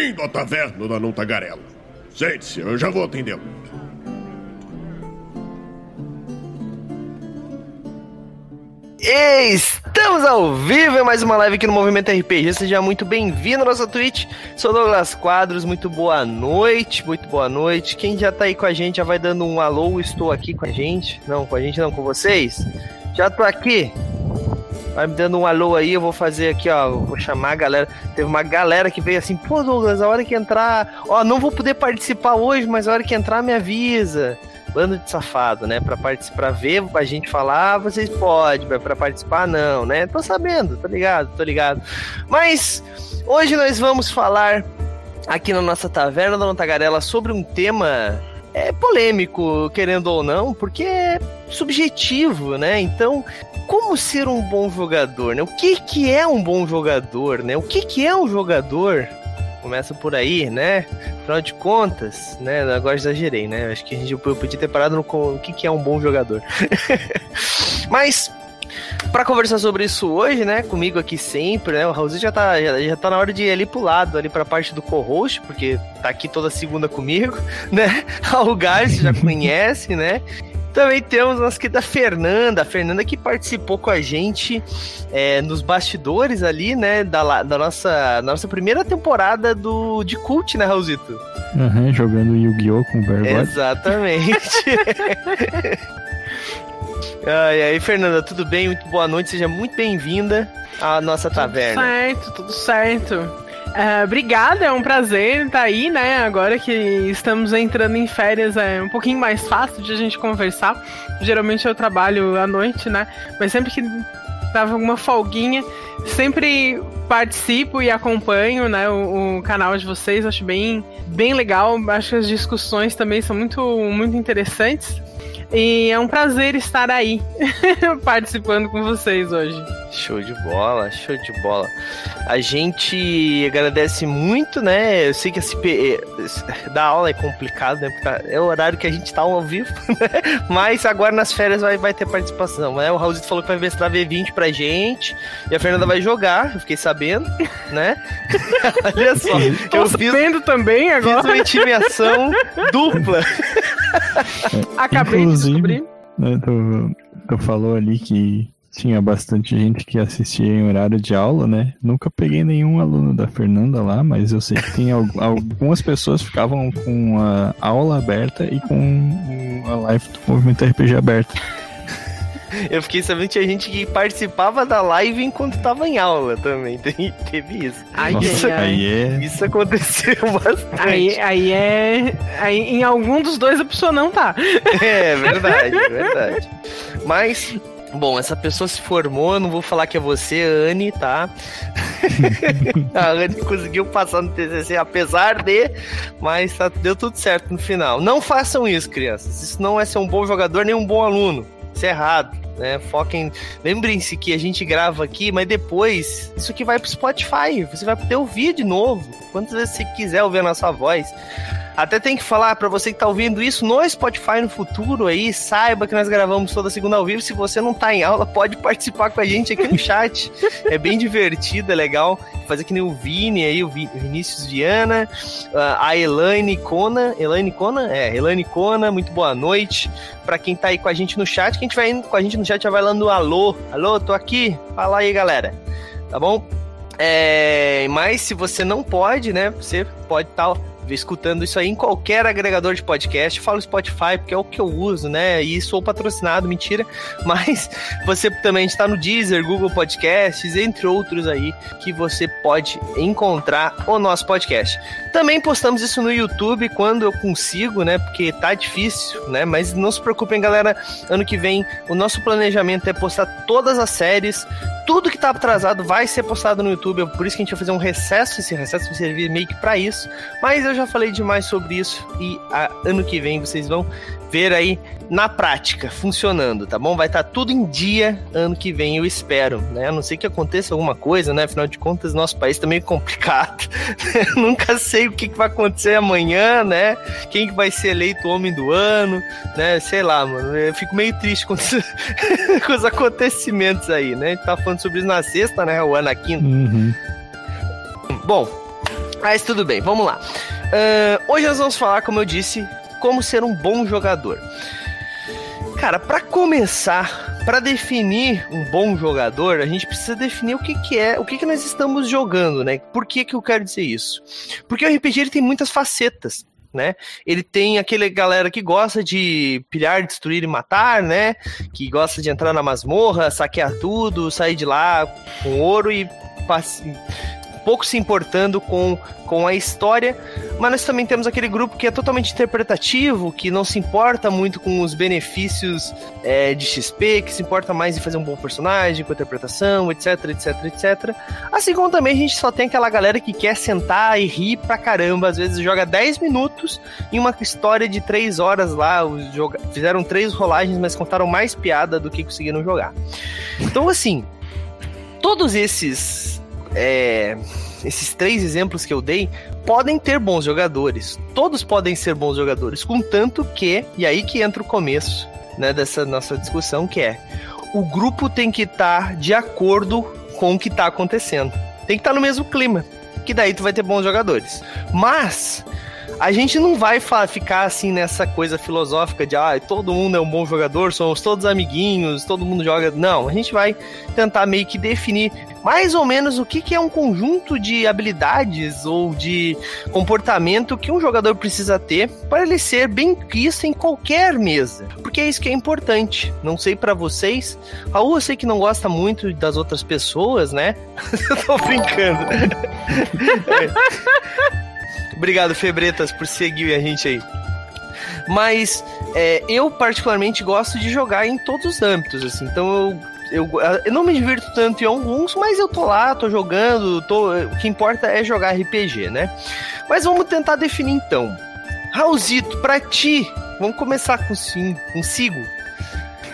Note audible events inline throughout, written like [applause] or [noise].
Bem-vindo à taverna da Não Tagarela. Sente-se, eu já vou atendê-lo. Estamos ao vivo em mais uma live aqui no Movimento RPG. Seja muito bem-vindo à nossa Twitch. Sou Douglas Quadros, muito boa noite, muito boa noite. Quem já tá aí com a gente já vai dando um alô, estou aqui com a gente. Não, com a gente não, com vocês. Já tô aqui. Vai me dando um alô aí, eu vou fazer aqui, ó. Vou chamar a galera. Teve uma galera que veio assim, pô, Douglas, a hora que entrar. Ó, não vou poder participar hoje, mas a hora que entrar me avisa bando de safado, né? Pra participar, ver a gente falar, vocês podem, pra participar, não, né? Tô sabendo, tô ligado, tô ligado. Mas hoje nós vamos falar aqui na nossa taverna da Tagarela sobre um tema é polêmico, querendo ou não, porque é subjetivo, né? Então, como ser um bom jogador, né? O que, que é um bom jogador, né? O que, que é um jogador? Começa por aí, né? Afinal de contas, né? Agora exagerei, né? Acho que a gente eu podia ter parado no o que, que é um bom jogador. [laughs] Mas para conversar sobre isso hoje, né, comigo aqui sempre, né, o Raulzinho já tá, já, já tá na hora de ir ali pro lado, ali pra parte do co-host, porque tá aqui toda segunda comigo, [laughs] né, Raul Garcia já [laughs] conhece, né, também temos nossa querida Fernanda, a Fernanda que participou com a gente é, nos bastidores ali, né, da, da nossa, nossa primeira temporada do, de Cult, né, Raulzito? Uhum, jogando Yu-Gi-Oh! com o. Exatamente. [laughs] e aí, Fernanda, tudo bem? Muito boa noite, seja muito bem-vinda à nossa tudo taverna. Tudo certo, tudo certo. Uh, obrigada, é um prazer estar aí, né? Agora que estamos entrando em férias, é um pouquinho mais fácil de a gente conversar. Geralmente eu trabalho à noite, né? Mas sempre que dava alguma folguinha, sempre participo e acompanho, né, o, o, canal de vocês, acho bem, bem legal, acho que as discussões também são muito, muito interessantes. E é um prazer estar aí [laughs] participando com vocês hoje. Show de bola, show de bola. A gente agradece muito, né? Eu sei que esse eh, [laughs] dar aula é complicado, né? Porque tá, é o horário que a gente tá ao vivo, [laughs] né? Mas agora nas férias vai, vai ter participação, né? O Raulzito falou que vai mestrar V20 pra gente e a Fernanda vai jogar, eu fiquei sabendo, [laughs] né? Olha só, Tô eu sabendo fiz, também agora. Fiz uma intimiação dupla. Acabei de descobrir. Né, tu, tu falou ali que tinha bastante gente que assistia em horário de aula, né? Nunca peguei nenhum aluno da Fernanda lá, mas eu sei que tem [laughs] algumas pessoas ficavam com a aula aberta e com a live do Movimento RPG aberta. [laughs] Eu fiquei sabendo que tinha gente que participava da live enquanto estava em aula também. [laughs] Teve isso. Ai, Nossa, ai, aí é... Isso aconteceu bastante. Aí, aí é. Aí em algum dos dois a pessoa não tá. É, verdade, verdade. Mas Bom, essa pessoa se formou, eu não vou falar que é você, Anne, tá? [laughs] a Anne conseguiu passar no TCC, apesar de, mas tá, deu tudo certo no final. Não façam isso, crianças. Isso não é ser um bom jogador nem um bom aluno. Isso é errado. Né? Foquem. Lembrem-se que a gente grava aqui, mas depois isso aqui vai pro Spotify. Você vai poder ouvir de novo. Quantas vezes você quiser ouvir a nossa voz. Até tem que falar para você que tá ouvindo isso no Spotify no futuro aí, saiba que nós gravamos toda segunda ao vivo. Se você não tá em aula, pode participar com a gente aqui no [laughs] chat. é bem divertido, é legal. Fazer que nem o Vini aí, o Vinícius Viana, a Elaine Kona. Elaine Kona? É, Elaine Kona, muito boa noite. Para quem tá aí com a gente no chat, quem tiver indo com a gente no chat já vai lá no alô. Alô, tô aqui. Fala aí, galera. Tá bom? É, mas se você não pode, né? Você pode estar tá escutando isso aí em qualquer agregador de podcast. Eu falo Spotify porque é o que eu uso, né? E sou patrocinado, mentira. [laughs] Mas você também está no Deezer, Google Podcasts, entre outros aí, que você pode encontrar o nosso podcast. Também postamos isso no YouTube quando eu consigo, né? Porque tá difícil, né? Mas não se preocupem, galera. Ano que vem, o nosso planejamento é postar todas as séries tudo que tá atrasado vai ser postado no YouTube, por isso que a gente vai fazer um recesso, esse recesso vai servir meio que pra isso. Mas eu já falei demais sobre isso e a, ano que vem vocês vão ver aí na prática, funcionando, tá bom? Vai estar tá tudo em dia ano que vem, eu espero, né? A não sei que aconteça alguma coisa, né? Afinal de contas, nosso país tá meio [laughs] complicado. Nunca sei o que, que vai acontecer amanhã, né? Quem que vai ser eleito homem do ano, né? Sei lá, mano. Eu fico meio triste com, [laughs] com os acontecimentos aí, né? A gente tá falando sobre isso na sexta, né? O Anakin. Uhum. Bom, Mas tudo bem, vamos lá. Uh, hoje nós vamos falar, como eu disse, como ser um bom jogador. Cara, para começar, para definir um bom jogador, a gente precisa definir o que, que é, o que, que nós estamos jogando, né? Por que, que eu quero dizer isso? Porque o RPG ele tem muitas facetas. Né? Ele tem aquele galera que gosta de pilhar, destruir e matar, né? Que gosta de entrar na masmorra, saquear tudo, sair de lá com ouro e pouco se importando com, com a história, mas nós também temos aquele grupo que é totalmente interpretativo, que não se importa muito com os benefícios é, de XP, que se importa mais em fazer um bom personagem, com a interpretação, etc, etc, etc. Assim como também a gente só tem aquela galera que quer sentar e rir pra caramba, às vezes joga 10 minutos em uma história de 3 horas lá, fizeram três rolagens, mas contaram mais piada do que conseguiram jogar. Então, assim, todos esses é, esses três exemplos que eu dei podem ter bons jogadores. Todos podem ser bons jogadores, contanto que, e aí que entra o começo né, dessa nossa discussão, que é o grupo tem que estar tá de acordo com o que está acontecendo. Tem que estar tá no mesmo clima. Que daí tu vai ter bons jogadores. Mas a gente não vai ficar assim nessa coisa filosófica de ah, todo mundo é um bom jogador, somos todos amiguinhos, todo mundo joga. Não, a gente vai tentar meio que definir mais ou menos o que, que é um conjunto de habilidades ou de comportamento que um jogador precisa ter para ele ser bem quisto em qualquer mesa. Porque é isso que é importante. Não sei para vocês. Raul, eu sei que não gosta muito das outras pessoas, né? [laughs] eu tô brincando. [laughs] Obrigado, Febretas, por seguir a gente aí. Mas é, eu particularmente gosto de jogar em todos os âmbitos, assim. Então eu eu, eu não me divirto tanto em alguns, mas eu tô lá, tô jogando, tô, o que importa é jogar RPG, né? Mas vamos tentar definir então. Raulzito, pra ti, vamos começar com, consigo.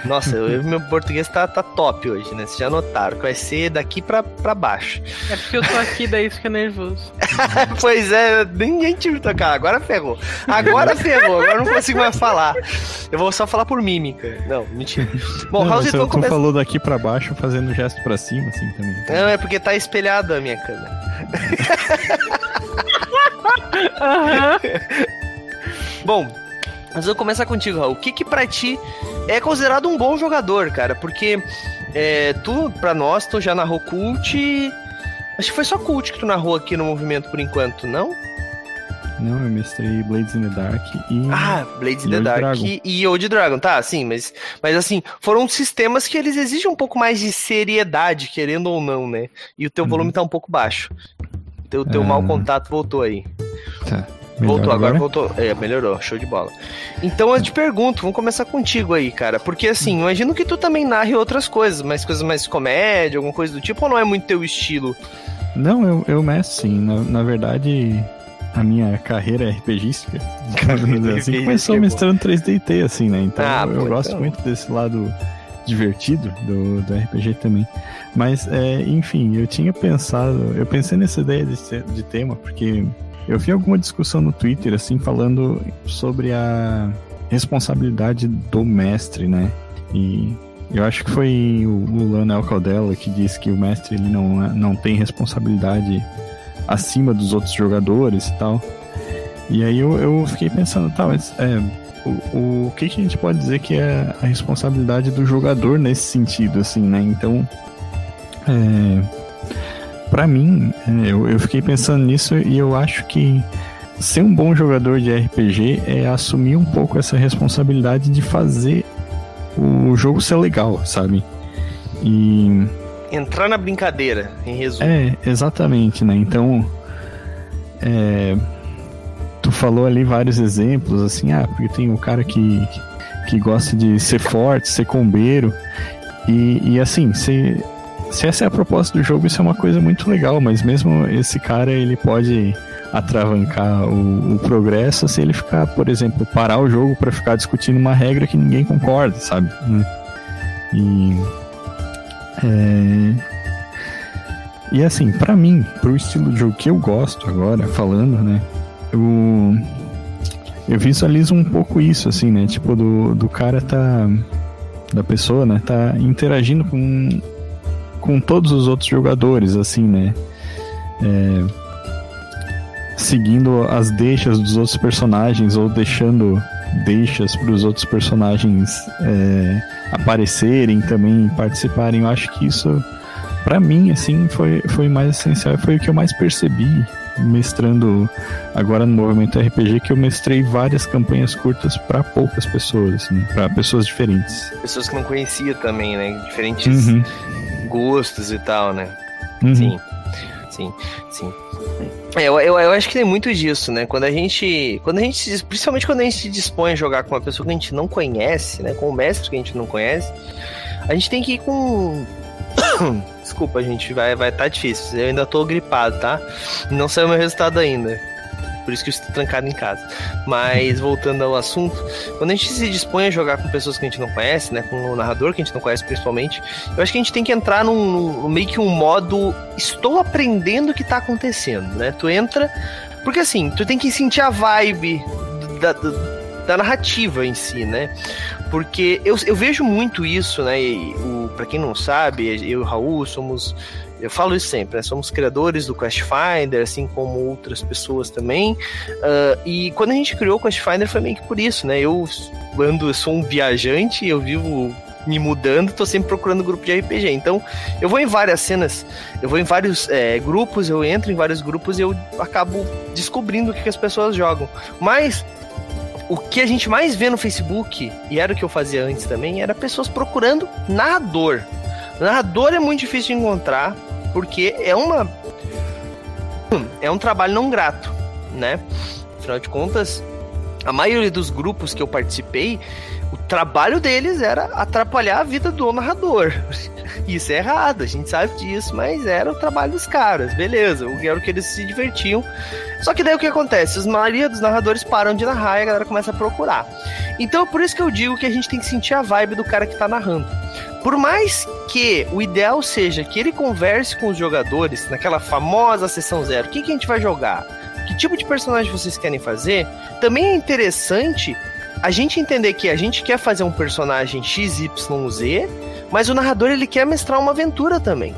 Nossa, eu, meu português tá, tá top hoje, né? Vocês já notaram que vai ser daqui pra, pra baixo. É porque eu tô aqui, daí fica nervoso. [laughs] pois é, ninguém te tocar. Agora ferrou. Agora ferrou, agora não consigo mais falar. Eu vou só falar por mímica. Não, mentira. Bom, não, House tu começa... falou daqui pra baixo fazendo gesto pra cima, assim também. Não, é porque tá espelhado a minha câmera. [laughs] Bom, mas eu vou começar contigo, Raul. O que que pra ti é considerado um bom jogador, cara? Porque é, tu, pra nós, tu já narrou Cult. Acho que foi só Cult que tu narrou aqui no movimento por enquanto, não? Não, eu mestrei Blades in the Dark e. Ah, Blades in the Dark Dragon. e Old Dragon, tá, sim, mas, mas assim, foram sistemas que eles exigem um pouco mais de seriedade, querendo ou não, né? E o teu uhum. volume tá um pouco baixo. O teu, teu ah. mau contato voltou aí. Tá. Voltou, agora, agora voltou. É, melhorou, show de bola. Então eu te pergunto, vamos começar contigo aí, cara. Porque assim, imagino que tu também narre outras coisas, mas coisas mais comédia, alguma coisa do tipo, ou não é muito teu estilo? Não, eu, eu meço sim. Na, na verdade, a minha carreira RPGística, [laughs] assim, [laughs] começou mestrando 3DT, assim, né? Então ah, eu, eu gosto então. muito desse lado divertido do, do RPG também. Mas, é, enfim, eu tinha pensado, eu pensei nessa ideia de, de tema, porque eu vi alguma discussão no Twitter, assim, falando sobre a responsabilidade do mestre, né? E eu acho que foi o Lulano Alcaldela que disse que o mestre ele não, não tem responsabilidade acima dos outros jogadores e tal. E aí eu, eu fiquei pensando, tá, mas é, o, o que, que a gente pode dizer que é a responsabilidade do jogador nesse sentido, assim, né? Então, é, para mim, eu, eu fiquei pensando nisso e eu acho que ser um bom jogador de RPG é assumir um pouco essa responsabilidade de fazer o jogo ser legal, sabe? E. Entrar na brincadeira, em resumo. É, exatamente, né? Então. É, tu falou ali vários exemplos, assim, ah, porque tem o cara que, que gosta de ser forte, ser combeiro. E, e assim, ser se essa é a proposta do jogo, isso é uma coisa muito legal, mas mesmo esse cara, ele pode atravancar o, o progresso se ele ficar, por exemplo, parar o jogo para ficar discutindo uma regra que ninguém concorda, sabe? Né? E. É... E assim, para mim, pro estilo de jogo que eu gosto agora, falando, né? Eu, eu visualizo um pouco isso, assim, né? Tipo, do, do cara tá. Da pessoa, né? Tá interagindo com com todos os outros jogadores, assim, né? É, seguindo as deixas dos outros personagens ou deixando deixas para os outros personagens é, aparecerem também participarem. Eu acho que isso, para mim, assim, foi, foi mais essencial. Foi o que eu mais percebi mestrando agora no movimento RPG que eu mestrei várias campanhas curtas para poucas pessoas, né? para pessoas diferentes. Pessoas que não conhecia também, né? Diferentes uhum. Gostos e tal, né? Uhum. Sim, sim, sim. É, eu, eu, eu, acho que tem muito disso, né? Quando a gente. Quando a gente. Principalmente quando a gente se dispõe a jogar com uma pessoa que a gente não conhece, né? Com um mestre que a gente não conhece, a gente tem que ir com. [coughs] Desculpa, gente, vai vai tá difícil. Eu ainda tô gripado, tá? Não saiu meu resultado ainda. Por isso que eu estou trancado em casa. Mas voltando ao assunto, quando a gente se dispõe a jogar com pessoas que a gente não conhece, né? Com o narrador que a gente não conhece principalmente, eu acho que a gente tem que entrar num, num meio que um modo estou aprendendo o que está acontecendo, né? Tu entra. Porque assim, tu tem que sentir a vibe da, da, da narrativa em si, né? Porque eu, eu vejo muito isso, né? E, o, pra quem não sabe, eu e o Raul somos eu falo isso sempre, né? somos criadores do Quest Finder, assim como outras pessoas também. Uh, e quando a gente criou o Quest Finder foi meio que por isso, né? Eu ando, eu sou um viajante, eu vivo me mudando, tô sempre procurando grupo de RPG. Então, eu vou em várias cenas, eu vou em vários é, grupos, eu entro em vários grupos e eu acabo descobrindo o que, que as pessoas jogam. Mas o que a gente mais vê no Facebook, e era o que eu fazia antes também, era pessoas procurando narrador. Narrador é muito difícil de encontrar, porque é uma. É um trabalho não grato, né? Afinal de contas, a maioria dos grupos que eu participei, o trabalho deles era atrapalhar a vida do narrador. [laughs] Isso é errado, a gente sabe disso, mas era o trabalho dos caras, beleza, era o que eles se divertiam. Só que daí o que acontece? Os maioria dos narradores param de narrar e a galera começa a procurar. Então por isso que eu digo que a gente tem que sentir a vibe do cara que tá narrando. Por mais que o ideal seja que ele converse com os jogadores naquela famosa sessão zero, o que, que a gente vai jogar? Que tipo de personagem vocês querem fazer? Também é interessante a gente entender que a gente quer fazer um personagem XYZ, mas o narrador ele quer mestrar uma aventura também.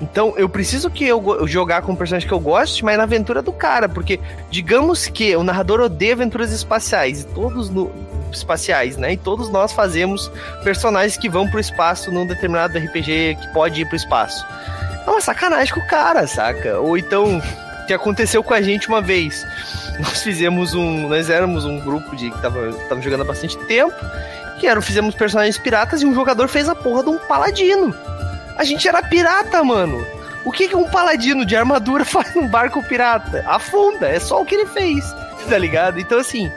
Então eu preciso que eu jogar com um personagem que eu goste, mas na aventura do cara, porque digamos que o narrador odeia aventuras espaciais e todos no, espaciais, né? E todos nós fazemos personagens que vão pro espaço num determinado RPG que pode ir pro espaço. É uma sacanagem com o cara, saca? Ou então, que aconteceu com a gente uma vez. Nós fizemos um. Nós éramos um grupo de que tava, tava jogando há bastante tempo. Que era, fizemos personagens piratas e um jogador fez a porra de um paladino. A gente era pirata, mano. O que, que um paladino de armadura [laughs] faz num barco pirata? Afunda, é só o que ele fez, tá ligado? Então, assim,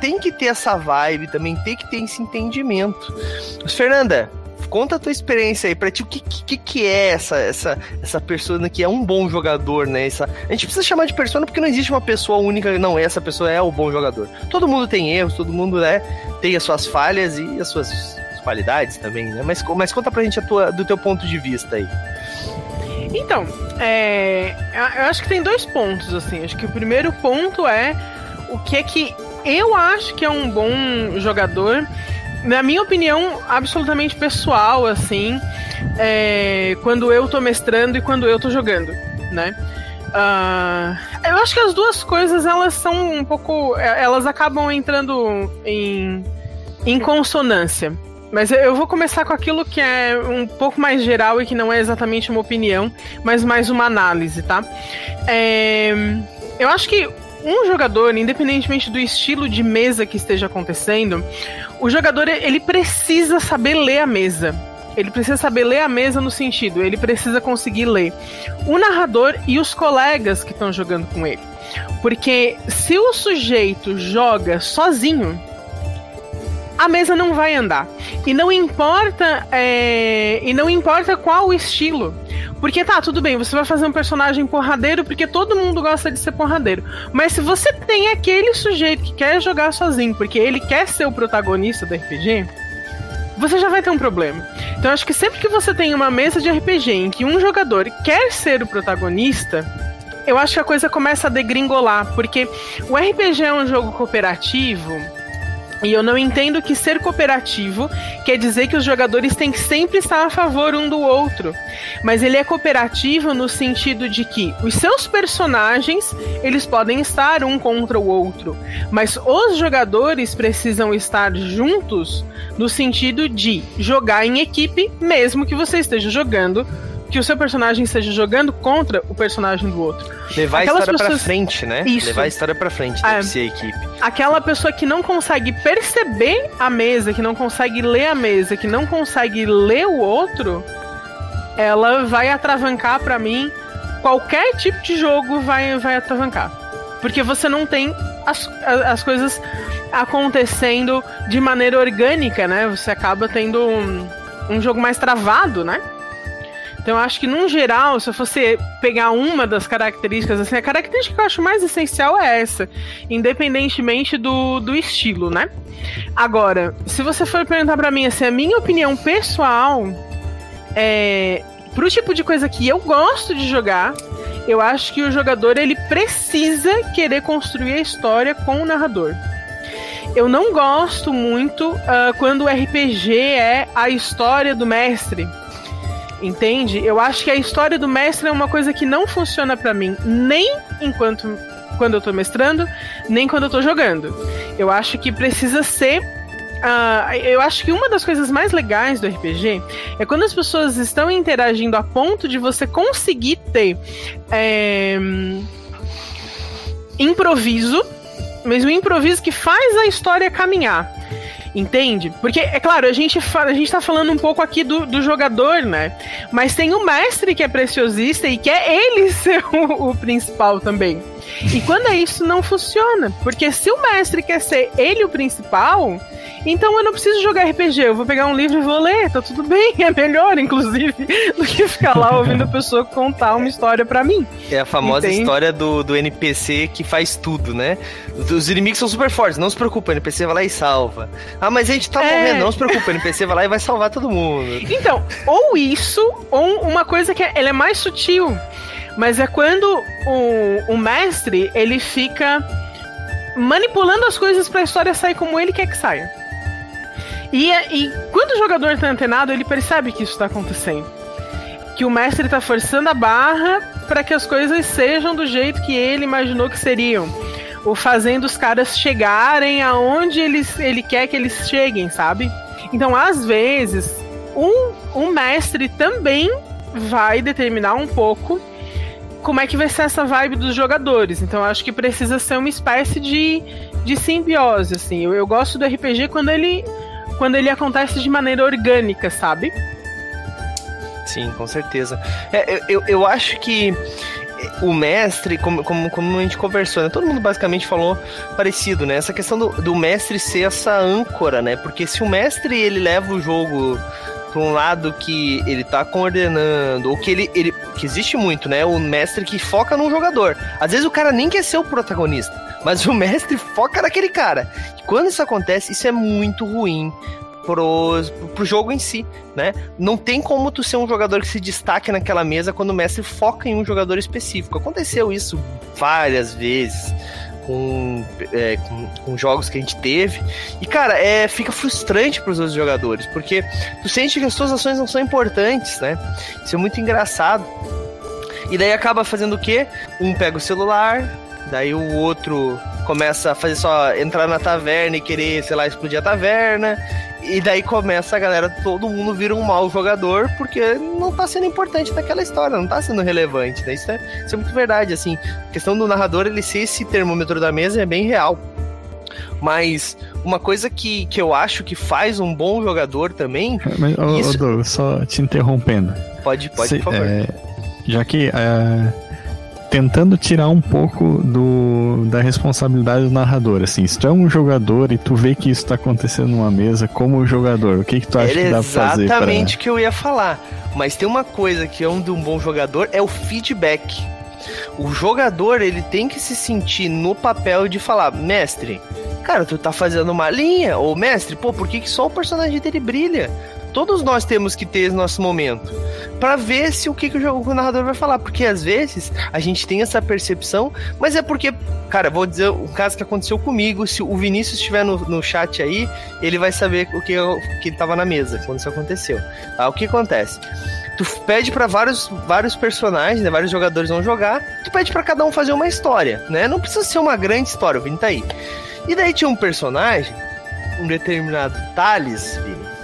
tem que ter essa vibe também, tem que ter esse entendimento. Mas, Fernanda, conta a tua experiência aí pra ti, o que, que, que é essa, essa, essa persona que é um bom jogador, né? Essa, a gente precisa chamar de persona porque não existe uma pessoa única, não, essa pessoa é o bom jogador. Todo mundo tem erros, todo mundo né, tem as suas falhas e as suas qualidades também, né? Mas, mas conta pra gente a tua, do teu ponto de vista aí. Então, é, eu acho que tem dois pontos, assim. Acho que o primeiro ponto é o que é que eu acho que é um bom jogador. Na minha opinião, absolutamente pessoal, assim, é, quando eu tô mestrando e quando eu tô jogando, né? Uh, eu acho que as duas coisas elas são um pouco. É, elas acabam entrando em, em consonância. Mas eu vou começar com aquilo que é um pouco mais geral e que não é exatamente uma opinião, mas mais uma análise, tá? É, eu acho que um jogador, independentemente do estilo de mesa que esteja acontecendo, o jogador ele precisa saber ler a mesa. Ele precisa saber ler a mesa no sentido, ele precisa conseguir ler o narrador e os colegas que estão jogando com ele. Porque se o sujeito joga sozinho, a mesa não vai andar. E não importa, é... e não importa qual o estilo. Porque tá, tudo bem, você vai fazer um personagem porradeiro porque todo mundo gosta de ser porradeiro. Mas se você tem aquele sujeito que quer jogar sozinho porque ele quer ser o protagonista do RPG, você já vai ter um problema. Então acho que sempre que você tem uma mesa de RPG em que um jogador quer ser o protagonista, eu acho que a coisa começa a degringolar, porque o RPG é um jogo cooperativo E eu não entendo que ser cooperativo quer dizer que os jogadores têm que sempre estar a favor um do outro. Mas ele é cooperativo no sentido de que os seus personagens, eles podem estar um contra o outro, mas os jogadores precisam estar juntos no sentido de jogar em equipe, mesmo que você esteja jogando que o seu personagem esteja jogando contra o personagem do outro. Levar Aquelas a história pessoas... pra frente, né? Isso. Levar a história pra frente, deve é. ser a equipe. Aquela pessoa que não consegue perceber a mesa, que não consegue ler a mesa, que não consegue ler o outro, ela vai atravancar para mim qualquer tipo de jogo vai, vai atravancar. Porque você não tem as, as coisas acontecendo de maneira orgânica, né? Você acaba tendo um, um jogo mais travado, né? Então eu acho que, num geral, se fosse pegar uma das características, assim, a característica que eu acho mais essencial é essa, independentemente do, do estilo, né? Agora, se você for perguntar para mim, assim, a minha opinião pessoal é. Pro tipo de coisa que eu gosto de jogar, eu acho que o jogador ele precisa querer construir a história com o narrador. Eu não gosto muito uh, quando o RPG é a história do mestre. Entende? Eu acho que a história do mestre é uma coisa que não funciona para mim, nem enquanto quando eu tô mestrando, nem quando eu tô jogando. Eu acho que precisa ser Uh, eu acho que uma das coisas mais legais do RPG é quando as pessoas estão interagindo a ponto de você conseguir ter é, improviso, mas um improviso que faz a história caminhar. Entende? Porque, é claro, a gente, a gente tá falando um pouco aqui do, do jogador, né? Mas tem o mestre que é preciosista e quer ele [laughs] ser o, o principal também. E quando é isso, não funciona. Porque se o mestre quer ser ele o principal, então eu não preciso jogar RPG, eu vou pegar um livro e vou ler, tá tudo bem, [laughs] é melhor, inclusive, do que ficar lá ouvindo a pessoa contar uma história para mim. É a famosa Entende? história do, do NPC que faz tudo, né? Os inimigos são super fortes, não se preocupa, o NPC vai lá e salva. Ah, mas a gente tá é... morrendo, não se preocupa, o NPC vai lá e vai salvar todo mundo. Então, ou isso, ou uma coisa que é, ela é mais sutil. Mas é quando o, o mestre, ele fica manipulando as coisas para a história sair como ele quer que saia. E, e quando o jogador está antenado, ele percebe que isso está acontecendo. Que o mestre está forçando a barra para que as coisas sejam do jeito que ele imaginou que seriam. Ou fazendo os caras chegarem aonde eles, ele quer que eles cheguem, sabe? Então, às vezes, um, um mestre também vai determinar um pouco como é que vai ser essa vibe dos jogadores. Então, acho que precisa ser uma espécie de, de simbiose, assim. Eu, eu gosto do RPG quando ele quando ele acontece de maneira orgânica, sabe? Sim, com certeza. É, eu, eu acho que o mestre, como, como, como a gente conversou, né? Todo mundo basicamente falou parecido, né? Essa questão do, do mestre ser essa âncora, né? Porque se o mestre ele leva o jogo para um lado que ele tá coordenando, ou que ele, ele. que existe muito, né? O mestre que foca no jogador. Às vezes o cara nem quer ser o protagonista, mas o [laughs] mestre foca naquele cara. E quando isso acontece, isso é muito ruim pro, pro jogo em si, né? Não tem como tu ser um jogador que se destaque naquela mesa quando o mestre foca em um jogador específico. Aconteceu isso várias vezes com, é, com, com, jogos que a gente teve. E, cara, é, fica frustrante para os outros jogadores, porque tu sente que as suas ações não são importantes, né? Isso é muito engraçado. E daí acaba fazendo o quê? Um pega o celular, daí o outro começa a fazer só entrar na taverna e querer, sei lá, explodir a taverna. E daí começa a galera, todo mundo vira um mau jogador porque não tá sendo importante naquela história, não tá sendo relevante, né? Isso é, isso é muito verdade, assim. A questão do narrador, ele ser esse termômetro da mesa é bem real. Mas uma coisa que, que eu acho que faz um bom jogador também. Mas, ô, isso... ô Douglas, só te interrompendo. Pode, pode, Cê, por favor. É, já que. É tentando tirar um pouco do, da responsabilidade do narrador. Assim, se tu é um jogador e tu vê que isso tá acontecendo numa mesa como jogador, o que, que tu acha Era que dá pra fazer? Exatamente o que eu ia falar. Mas tem uma coisa que é um de um bom jogador, é o feedback. O jogador, ele tem que se sentir no papel de falar, mestre, cara, tu tá fazendo uma linha, ou mestre, pô, por que, que só o personagem dele brilha? Todos nós temos que ter esse nosso momento para ver se o que, que o, jogo, o narrador vai falar, porque às vezes a gente tem essa percepção, mas é porque, cara, vou dizer um caso que aconteceu comigo, se o Vinícius estiver no, no chat aí, ele vai saber o que, que ele tava na mesa quando isso aconteceu. Tá? O que acontece? tu pede para vários, vários personagens, né, vários jogadores vão jogar, tu pede para cada um fazer uma história, né? Não precisa ser uma grande história, o Vini tá aí. E daí tinha um personagem, um determinado Thales, Vini,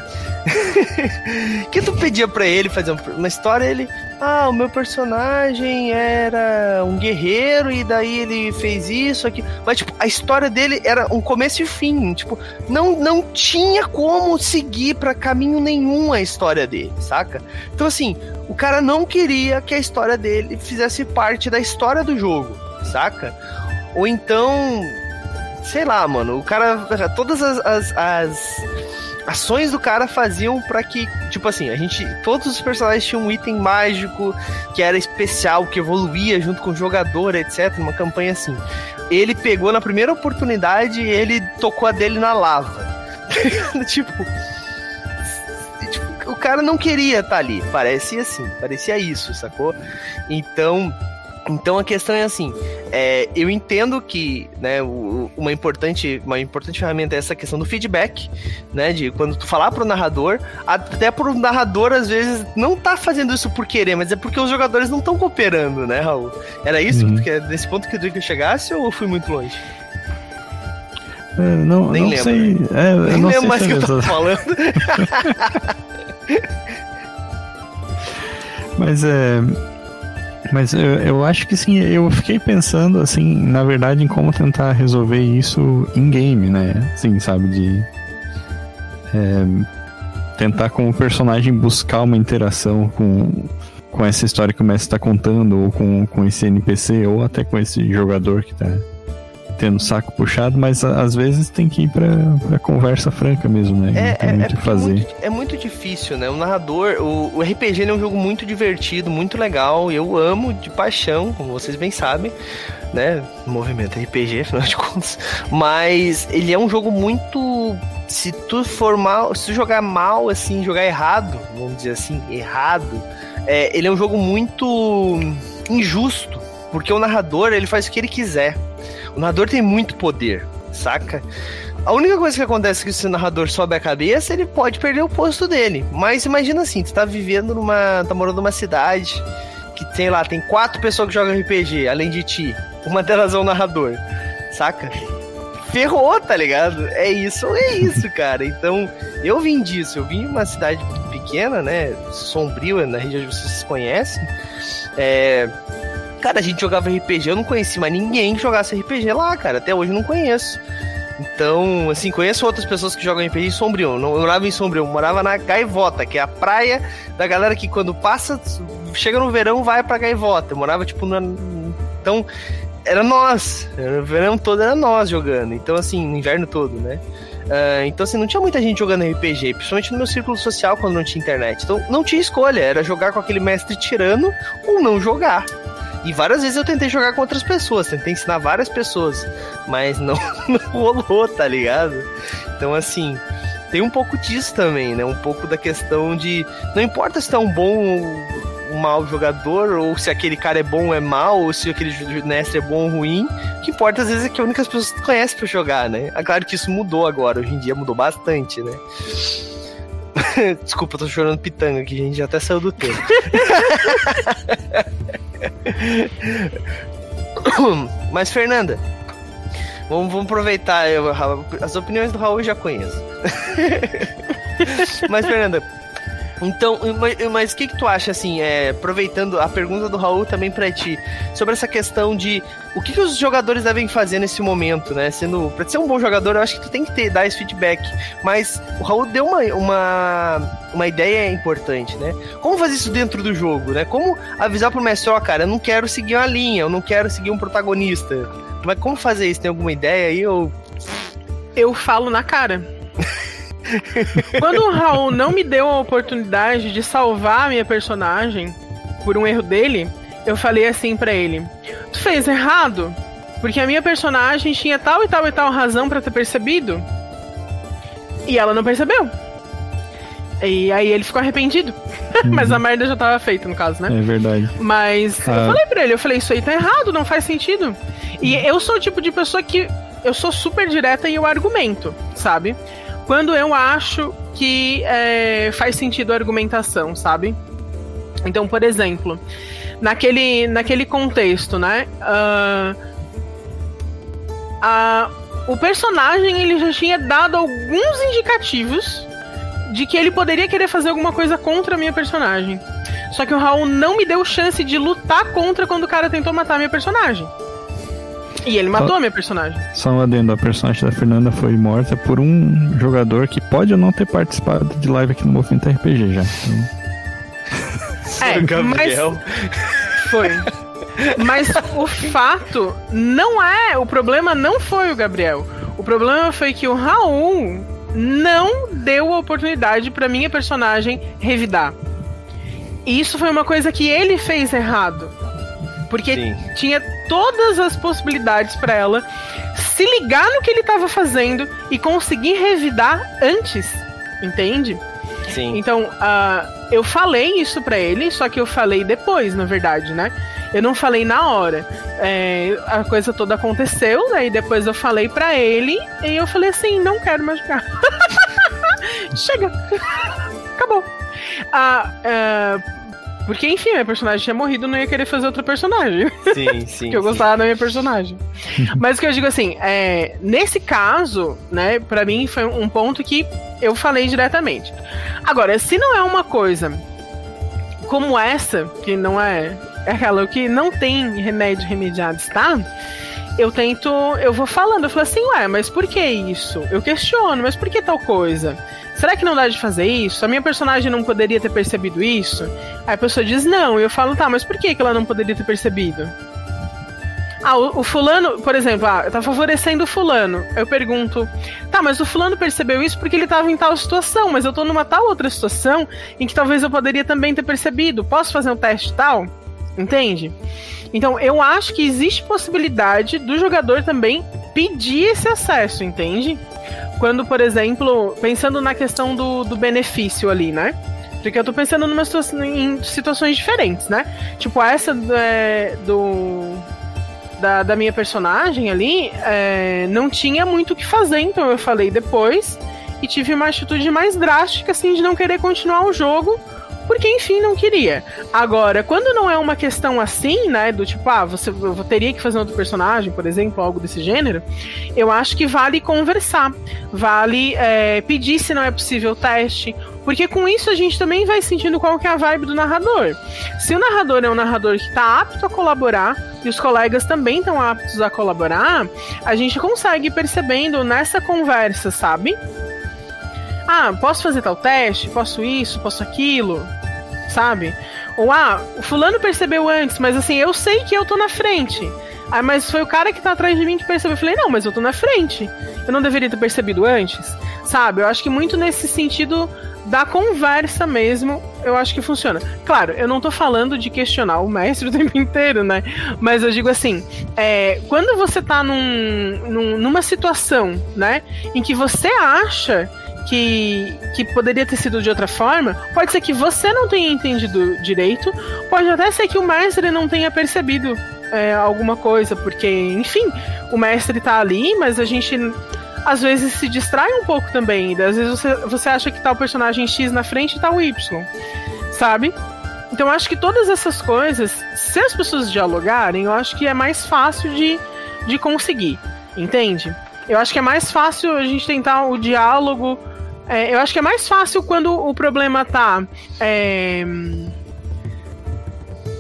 [laughs] que tu pedia para ele fazer uma história, ele, ah, o meu personagem era um guerreiro e daí ele fez isso aqui, mas tipo, a história dele era um começo e fim, tipo, não não tinha como seguir para caminho nenhum a história dele, saca? Então assim, o cara não queria que a história dele fizesse parte da história do jogo, saca? Ou então, sei lá, mano, o cara todas as, as, as ações do cara faziam para que, tipo assim, a gente. Todos os personagens tinham um item mágico que era especial, que evoluía junto com o jogador, etc. Uma campanha assim. Ele pegou na primeira oportunidade ele tocou a dele na lava. [laughs] tipo. Tipo, o cara não queria estar tá ali. Parecia assim, parecia isso, sacou? Então então a questão é assim, é, eu entendo que né, o, uma, importante, uma importante ferramenta é essa questão do feedback, né? De quando tu falar pro narrador, até pro narrador, às vezes, não tá fazendo isso por querer, mas é porque os jogadores não estão cooperando, né, Raul? Era isso? Uhum. Porque nesse ponto que eu chegasse ou eu fui muito longe? É, não, Nem não lembro. Sei, é, Nem não lembro mais o que eu tava falando. [laughs] [laughs] mas é mas eu, eu acho que sim, eu fiquei pensando, assim, na verdade, em como tentar resolver isso em game, né? Assim, sabe, de. É, tentar com o personagem buscar uma interação com, com essa história que o mestre está contando, ou com, com esse NPC, ou até com esse jogador que está tendo saco puxado, mas às vezes tem que ir pra, pra conversa franca mesmo, né? É, é, muito é, fazer. Muito, é muito difícil, né? O narrador, o, o RPG é um jogo muito divertido, muito legal. Eu amo de paixão, como vocês bem sabem, né? Movimento RPG, [laughs] afinal de contas. Mas ele é um jogo muito. Se tu for mal, se tu jogar mal, assim, jogar errado, vamos dizer assim, errado, é, ele é um jogo muito injusto. Porque o narrador, ele faz o que ele quiser. O narrador tem muito poder, saca? A única coisa que acontece é que se o narrador sobe a cabeça, ele pode perder o posto dele. Mas imagina assim, tu tá vivendo numa. tá morando numa cidade que, sei lá, tem quatro pessoas que jogam RPG, além de ti. Uma delas é o narrador, saca? Ferrou, tá ligado? É isso é isso, [laughs] cara. Então, eu vim disso. Eu vim de uma cidade pequena, né? Sombrio, na região que vocês conhecem. É, Cara, a gente jogava RPG, eu não conheci mais ninguém que jogasse RPG lá, cara. Até hoje eu não conheço. Então, assim, conheço outras pessoas que jogam RPG em Sombrio. Não morava em Sombrio, morava na Gaivota, que é a praia da galera que quando passa, chega no verão, vai pra Gaivota. Eu morava, tipo, na... Então, era nós. O verão todo era nós jogando. Então, assim, no inverno todo, né? Uh, então, assim, não tinha muita gente jogando RPG, principalmente no meu círculo social quando não tinha internet. Então, não tinha escolha, era jogar com aquele mestre tirano ou não jogar. E várias vezes eu tentei jogar com outras pessoas, tentei ensinar várias pessoas, mas não, [laughs] não rolou, tá ligado? Então, assim, tem um pouco disso também, né? Um pouco da questão de. Não importa se tá um bom ou um mau jogador, ou se aquele cara é bom ou é mau, ou se aquele mestre é bom ou ruim. O que importa às vezes é que a única pessoa que conhece pra jogar, né? É claro que isso mudou agora, hoje em dia mudou bastante, né? [laughs] Desculpa, eu tô chorando pitanga aqui, a gente já até saiu do tempo. [laughs] [coughs] Mas, Fernanda, vamos, vamos aproveitar. Eu, as opiniões do Raul eu já conheço. [laughs] Mas, Fernanda, então, mas o que, que tu acha, assim, é, aproveitando a pergunta do Raul também para ti, sobre essa questão de o que, que, os jogadores devem fazer nesse momento, né? Sendo, pra ser um bom jogador, eu acho que tu tem que ter, dar esse feedback. Mas o Raul deu uma, uma, uma ideia importante, né? Como fazer isso dentro do jogo, né? Como avisar pro mestre, ó, oh, cara, eu não quero seguir uma linha, eu não quero seguir um protagonista. Mas como fazer isso? Tem alguma ideia aí? Ou... Eu falo na cara. [laughs] Quando o Raul não me deu a oportunidade de salvar a minha personagem por um erro dele, eu falei assim para ele: Tu fez errado? Porque a minha personagem tinha tal e tal e tal razão para ter percebido. E ela não percebeu. E aí ele ficou arrependido. [laughs] Mas a merda já tava feita, no caso, né? É verdade. Mas Ah. eu falei pra ele, eu falei, isso aí tá errado, não faz sentido. E eu sou o tipo de pessoa que eu sou super direta e eu argumento, sabe? Quando eu acho que é, faz sentido a argumentação, sabe? Então, por exemplo, naquele, naquele contexto, né? ah, a- o personagem ele já tinha dado alguns indicativos de que ele poderia querer fazer alguma coisa contra a minha personagem. Só que o Raul não me deu chance de lutar contra quando o cara tentou matar a minha personagem. E ele matou Só- a minha personagem. Só um adendo, a personagem da Fernanda foi morta por um jogador que pode ou não ter participado de live aqui no Movimento RPG já. Então, É, [laughs] Gabriel. Foi. Mas o fato não é. O problema não foi o Gabriel. O problema foi que o Raul não deu a oportunidade pra minha personagem revidar. E isso foi uma coisa que ele fez errado. Porque Sim. tinha todas as possibilidades pra ela se ligar no que ele tava fazendo e conseguir revidar antes. Entende? Sim. Então, ah, eu falei isso pra ele, só que eu falei depois, na verdade, né? Eu não falei na hora. É, a coisa toda aconteceu, daí depois eu falei pra ele e eu falei assim, não quero mais jogar. [laughs] Chega. [laughs] Acabou. Ah, ah, porque, enfim, minha personagem tinha morrido, eu não ia querer fazer outro personagem. Sim, [laughs] sim. que eu sim. gostava da minha personagem. [laughs] Mas o que eu digo assim, é, nesse caso, né, pra mim foi um ponto que eu falei diretamente. Agora, se não é uma coisa como essa, que não é, é aquela que não tem remédio remediado está, eu tento, eu vou falando, eu falo assim, ué, mas por que isso? Eu questiono, mas por que tal coisa? Será que não dá de fazer isso? A minha personagem não poderia ter percebido isso? Aí a pessoa diz não, e eu falo, tá, mas por que que ela não poderia ter percebido? Ah, o, o fulano, por exemplo, ah, tá favorecendo o fulano. Eu pergunto, tá, mas o fulano percebeu isso porque ele tava em tal situação, mas eu tô numa tal outra situação em que talvez eu poderia também ter percebido. Posso fazer um teste tal? Entende? Então, eu acho que existe possibilidade do jogador também pedir esse acesso, entende? Quando, por exemplo, pensando na questão do, do benefício ali, né? Porque eu tô pensando numa em situações diferentes, né? Tipo, essa é, do. Da, da minha personagem ali, é, não tinha muito o que fazer, então eu falei depois e tive uma atitude mais drástica, assim, de não querer continuar o jogo, porque enfim, não queria. Agora, quando não é uma questão assim, né, do tipo, ah, você teria que fazer outro personagem, por exemplo, algo desse gênero, eu acho que vale conversar, vale é, pedir se não é possível o teste, porque com isso a gente também vai sentindo qual que é a vibe do narrador. Se o narrador é um narrador que está apto a colaborar e os colegas também estão aptos a colaborar, a gente consegue ir percebendo nessa conversa, sabe? Ah, posso fazer tal teste? Posso isso? Posso aquilo? Sabe? Ou ah, o fulano percebeu antes, mas assim, eu sei que eu tô na frente. Ah, mas foi o cara que tá atrás de mim que percebeu. Eu falei, não, mas eu tô na frente. Eu não deveria ter percebido antes. Sabe? Eu acho que muito nesse sentido da conversa mesmo, eu acho que funciona. Claro, eu não tô falando de questionar o mestre [laughs] o tempo inteiro, né? Mas eu digo assim, é, quando você tá num, num- numa situação, né, em que você acha que, que poderia ter sido de outra forma, pode ser que você não tenha entendido direito, pode até ser que o mestre não tenha percebido é, alguma coisa, porque, enfim, o mestre tá ali, mas a gente às vezes se distrai um pouco também. Às vezes você, você acha que tá o personagem X na frente e tá o Y, sabe? Então eu acho que todas essas coisas, se as pessoas dialogarem, eu acho que é mais fácil de, de conseguir, entende? Eu acho que é mais fácil a gente tentar o diálogo. É, eu acho que é mais fácil quando o problema tá. é,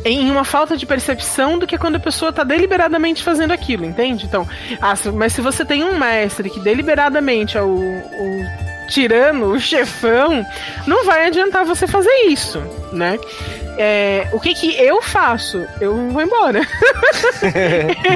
em uma falta de percepção do que quando a pessoa tá deliberadamente fazendo aquilo, entende? Então, ah, mas se você tem um mestre que deliberadamente é o, o tirano, o chefão, não vai adiantar você fazer isso, né? É, o que que eu faço? Eu vou embora. [laughs]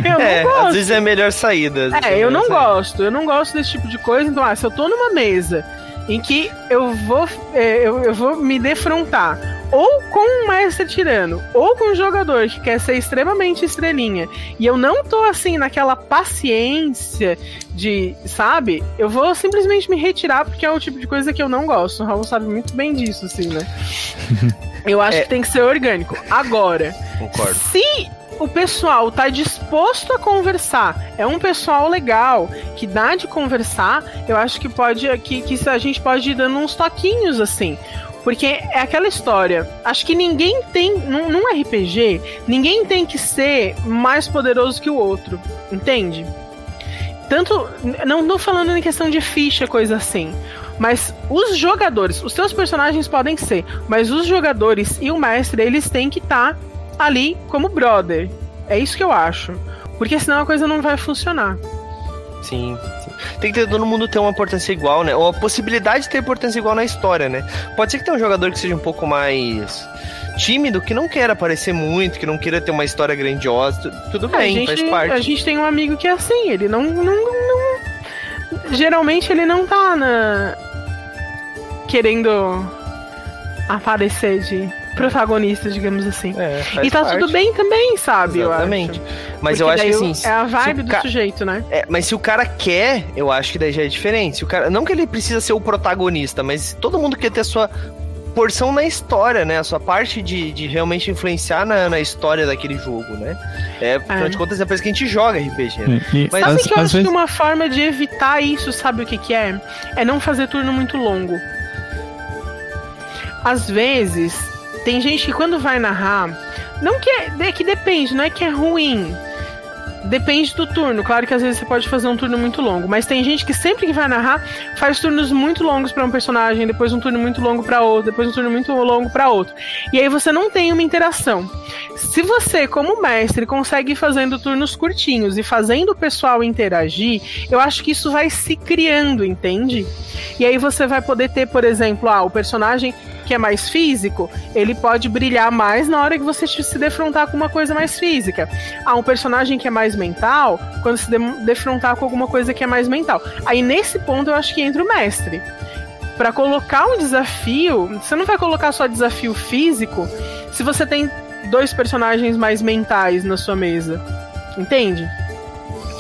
eu é, não gosto. às vezes é a melhor saída. É, a eu não saída. gosto. Eu não gosto desse tipo de coisa. Então, ah, se eu tô numa mesa em que eu vou, é, eu, eu vou me defrontar ou com um mestre tirano, ou com um jogador que quer ser extremamente estrelinha, e eu não tô assim naquela paciência de, sabe? Eu vou simplesmente me retirar porque é o tipo de coisa que eu não gosto. O Raul sabe muito bem disso, assim, né? [laughs] Eu acho É. que tem que ser orgânico. Agora, Concordo. se o pessoal tá disposto a conversar, é um pessoal legal, que dá de conversar, eu acho que pode que, que a gente pode ir dando uns toquinhos assim. Porque é aquela história. Acho que ninguém tem. Num, num RPG, ninguém tem que ser mais poderoso que o outro. Entende? Tanto. Não tô falando em questão de ficha, coisa assim. Mas os jogadores, os seus personagens podem ser, mas os jogadores e o mestre, eles têm que estar ali como brother. É isso que eu acho. Porque senão a coisa não vai funcionar. Sim, sim. Tem que ter todo mundo ter uma importância igual, né? Ou a possibilidade de ter importância igual na história, né? Pode ser que tenha um jogador que seja um pouco mais tímido, que não queira aparecer muito, que não queira ter uma história grandiosa. tu- Tudo bem, gente, faz parte. a gente tem um amigo que é assim, ele não, não, não- Geralmente ele não tá na. querendo aparecer de protagonista, digamos assim. É, E tá parte. tudo bem também, sabe? eu acho. Exatamente. Mas Porque eu acho que assim. É a vibe do ca- sujeito, né? É, mas se o cara quer, eu acho que daí já é diferente. Se o cara, não que ele precisa ser o protagonista, mas todo mundo quer ter a sua porção na história, né? A sua parte de, de realmente influenciar na, na história daquele jogo, né? É, afinal É. de contas, é por isso que a gente joga RPG. né? E, Mas Sabe às, que eu acho vezes, que uma forma de evitar isso, sabe o que, que é? É não fazer turno muito longo. Às vezes, tem gente que quando vai narrar, não que é, é que depende, não é que é ruim. Depende do turno. Claro que às vezes você pode fazer um turno muito longo, mas tem gente que sempre que vai narrar faz turnos muito longos pra um personagem, depois um turno muito longo pra outro, depois um turno muito longo pra outro. E aí você não tem uma interação. Se você, como mestre, consegue ir fazendo turnos curtinhos e fazendo o pessoal interagir, eu acho que isso vai se criando, entende? E aí você vai poder ter, por exemplo, ah, o personagem que é mais físico, ele pode brilhar mais na hora que você se defrontar com uma coisa mais física. Ah, um personagem que é mais mental, quando se de- defrontar com alguma coisa que é mais mental. Aí nesse ponto eu acho que entra o mestre. Pra colocar um desafio, você não vai colocar só desafio físico se você tem dois personagens mais mentais na sua mesa. Entende?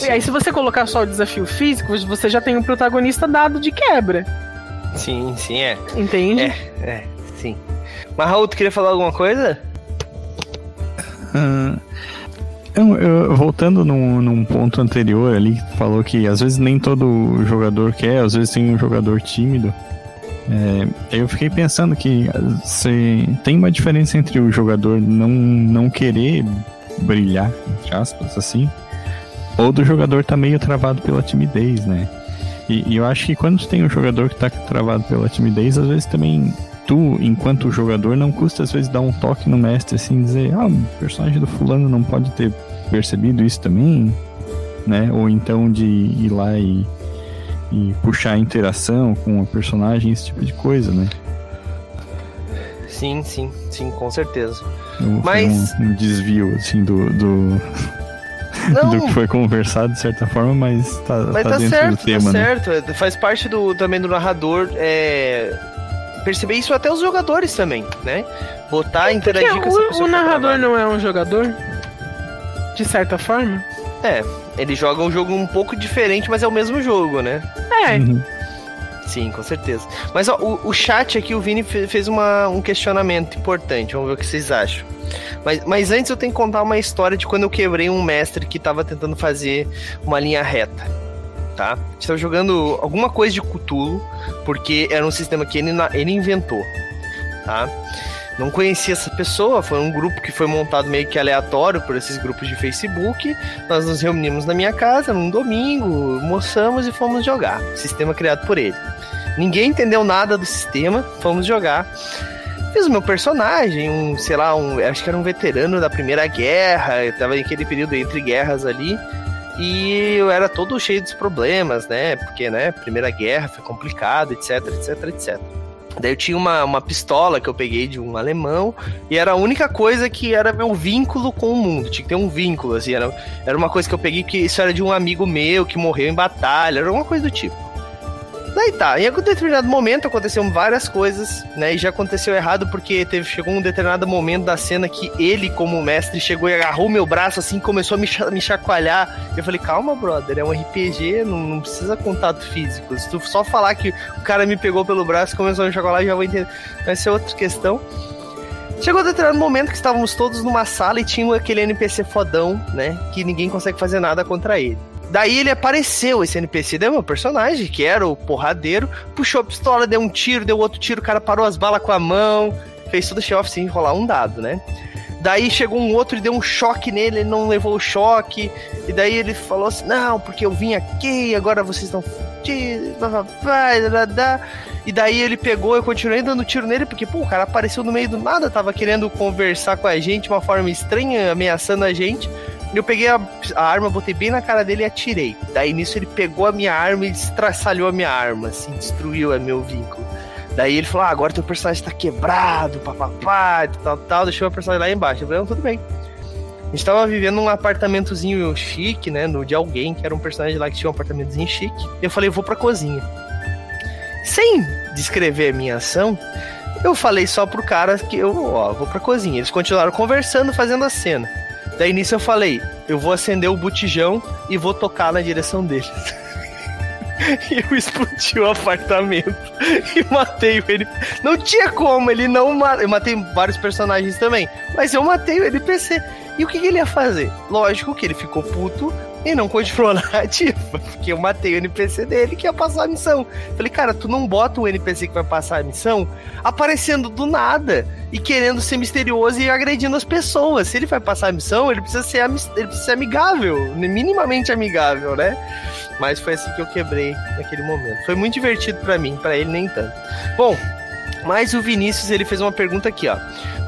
E aí, se você colocar só o desafio físico, você já tem um protagonista dado de quebra. Sim, sim, é. Entende? É, sim. Mas Raul, tu queria falar alguma coisa? ah, eu- eu- voltando num, num ponto anterior ali, que tu falou que às vezes nem todo jogador quer, às vezes tem um jogador tímido. É, eu fiquei pensando que se, tem uma diferença entre o jogador não, não querer brilhar, entre aspas, assim, ou do jogador tá meio travado pela timidez, né? E, e eu acho que quando tem um jogador que tá travado pela timidez, às vezes também tu, enquanto jogador, não custa às vezes dar um toque no mestre assim, dizer, ah, o personagem do fulano não pode ter percebido isso também, né? Ou então de ir lá e, e puxar a interação com o personagem, esse tipo de coisa, né? Sim, sim, sim, com certeza. Mas- Um, um desvio, assim, do, do, [laughs] Não, do que foi conversado, de certa forma, mas tá, Mas tá tá, dentro certo, do tema, tá né? certo. Faz parte do, também do narrador é, perceber isso até os jogadores também, né? Botar, interagir Porque com essa o, pessoa. o tá narrador não é um jogador? De certa forma? É, ele joga um jogo um pouco diferente, mas é o mesmo jogo, né? É. Uhum. Sim, com certeza. Mas ó, o, o chat aqui, o Vini fe- fez uma, um questionamento importante. Vamos ver o que vocês acham. Mas, mas antes eu tenho que contar uma história de quando eu quebrei um mestre que tava tentando fazer uma linha reta. Tá? A gente tava jogando alguma coisa de Cthulhu, porque era um sistema que ele, ele inventou. Tá? Não conhecia essa pessoa, foi um grupo que foi montado meio que aleatório por esses grupos de Facebook. Nós nos reunimos na minha casa num domingo, moçamos e fomos jogar. Sistema criado por ele. Ninguém entendeu nada do sistema, fomos jogar. Fiz o meu personagem, um, sei lá, um, acho que era um veterano da Primeira Guerra, eu tava naquele período entre guerras ali. E eu era todo cheio dos problemas, né? Porque, né, Primeira Guerra foi complicado, etc, etc, etc. Daí eu tinha uma, uma pistola que eu peguei de um alemão, e era a única coisa que era meu vínculo com o mundo. Tinha que ter um vínculo, assim, era, era uma coisa que eu peguei que isso era de um amigo meu que morreu em batalha, era uma coisa do tipo. Daí tá, em algum determinado momento aconteceram várias coisas, né? E já aconteceu errado porque teve, chegou um determinado momento da cena que ele, como mestre, chegou e agarrou meu braço assim, começou a me, me chacoalhar. Eu falei, calma, brother, é um RPG, não, não, precisa contato físico. Se tu só falar que o cara me pegou pelo braço e começou a me chacoalhar, já vou entender. Vai ser outra questão. Chegou um determinado momento que estávamos todos numa sala e tinha aquele NPC fodão, né? Que ninguém consegue fazer nada contra ele. Daí ele apareceu, esse NPC deu meu personagem, que era o porradeiro, puxou a pistola, deu um tiro, deu outro tiro, o cara parou as balas com a mão, fez tudo show sem rolar um dado, né? Daí chegou um outro e deu um choque nele, ele não levou o choque. E daí ele falou assim: Não, porque eu vim aqui, agora vocês estão fudidos, E daí ele pegou, eu continuei dando tiro nele, porque, pô, o cara apareceu no meio do nada, tava querendo conversar com a gente de uma forma estranha, ameaçando a gente. Eu peguei a, a, arma, botei bem na cara dele e atirei. Daí nisso ele pegou a minha arma e estraçalhou a minha arma, assim, destruiu o meu vínculo. Daí ele falou: ah, agora teu personagem tá quebrado, papapá, tal, tal, deixou o personagem lá embaixo. Eu falei: não, tudo bem. A gente tava vivendo num apartamentozinho chique, né? No de alguém, que era um personagem lá que tinha um apartamentozinho chique. Eu falei: eu vou pra cozinha. Sem descrever a minha ação, eu falei só pro cara que eu, ó, vou pra cozinha. Eles continuaram conversando, fazendo a cena. Daí nisso eu falei, eu vou acender o botijão e vou tocar na direção deles. [laughs] e eu explodi o apartamento [laughs] e matei ele. Não tinha como, ele não matou. Eu matei vários personagens também, mas eu matei o NPC. E o que, que ele ia fazer? Lógico que ele ficou puto e não continuou na ativa, porque eu matei o NPC dele que ia passar a missão. Falei, cara, tu não bota o NPC que vai passar a missão aparecendo do nada e querendo ser misterioso e agredindo as pessoas. Se ele vai passar a missão, ele precisa ser, ele precisa ser amigável, minimamente amigável, né? Mas foi assim que eu quebrei naquele momento. Foi muito divertido para mim, para ele nem tanto. Bom, mas o Vinícius ele fez uma pergunta aqui, ó.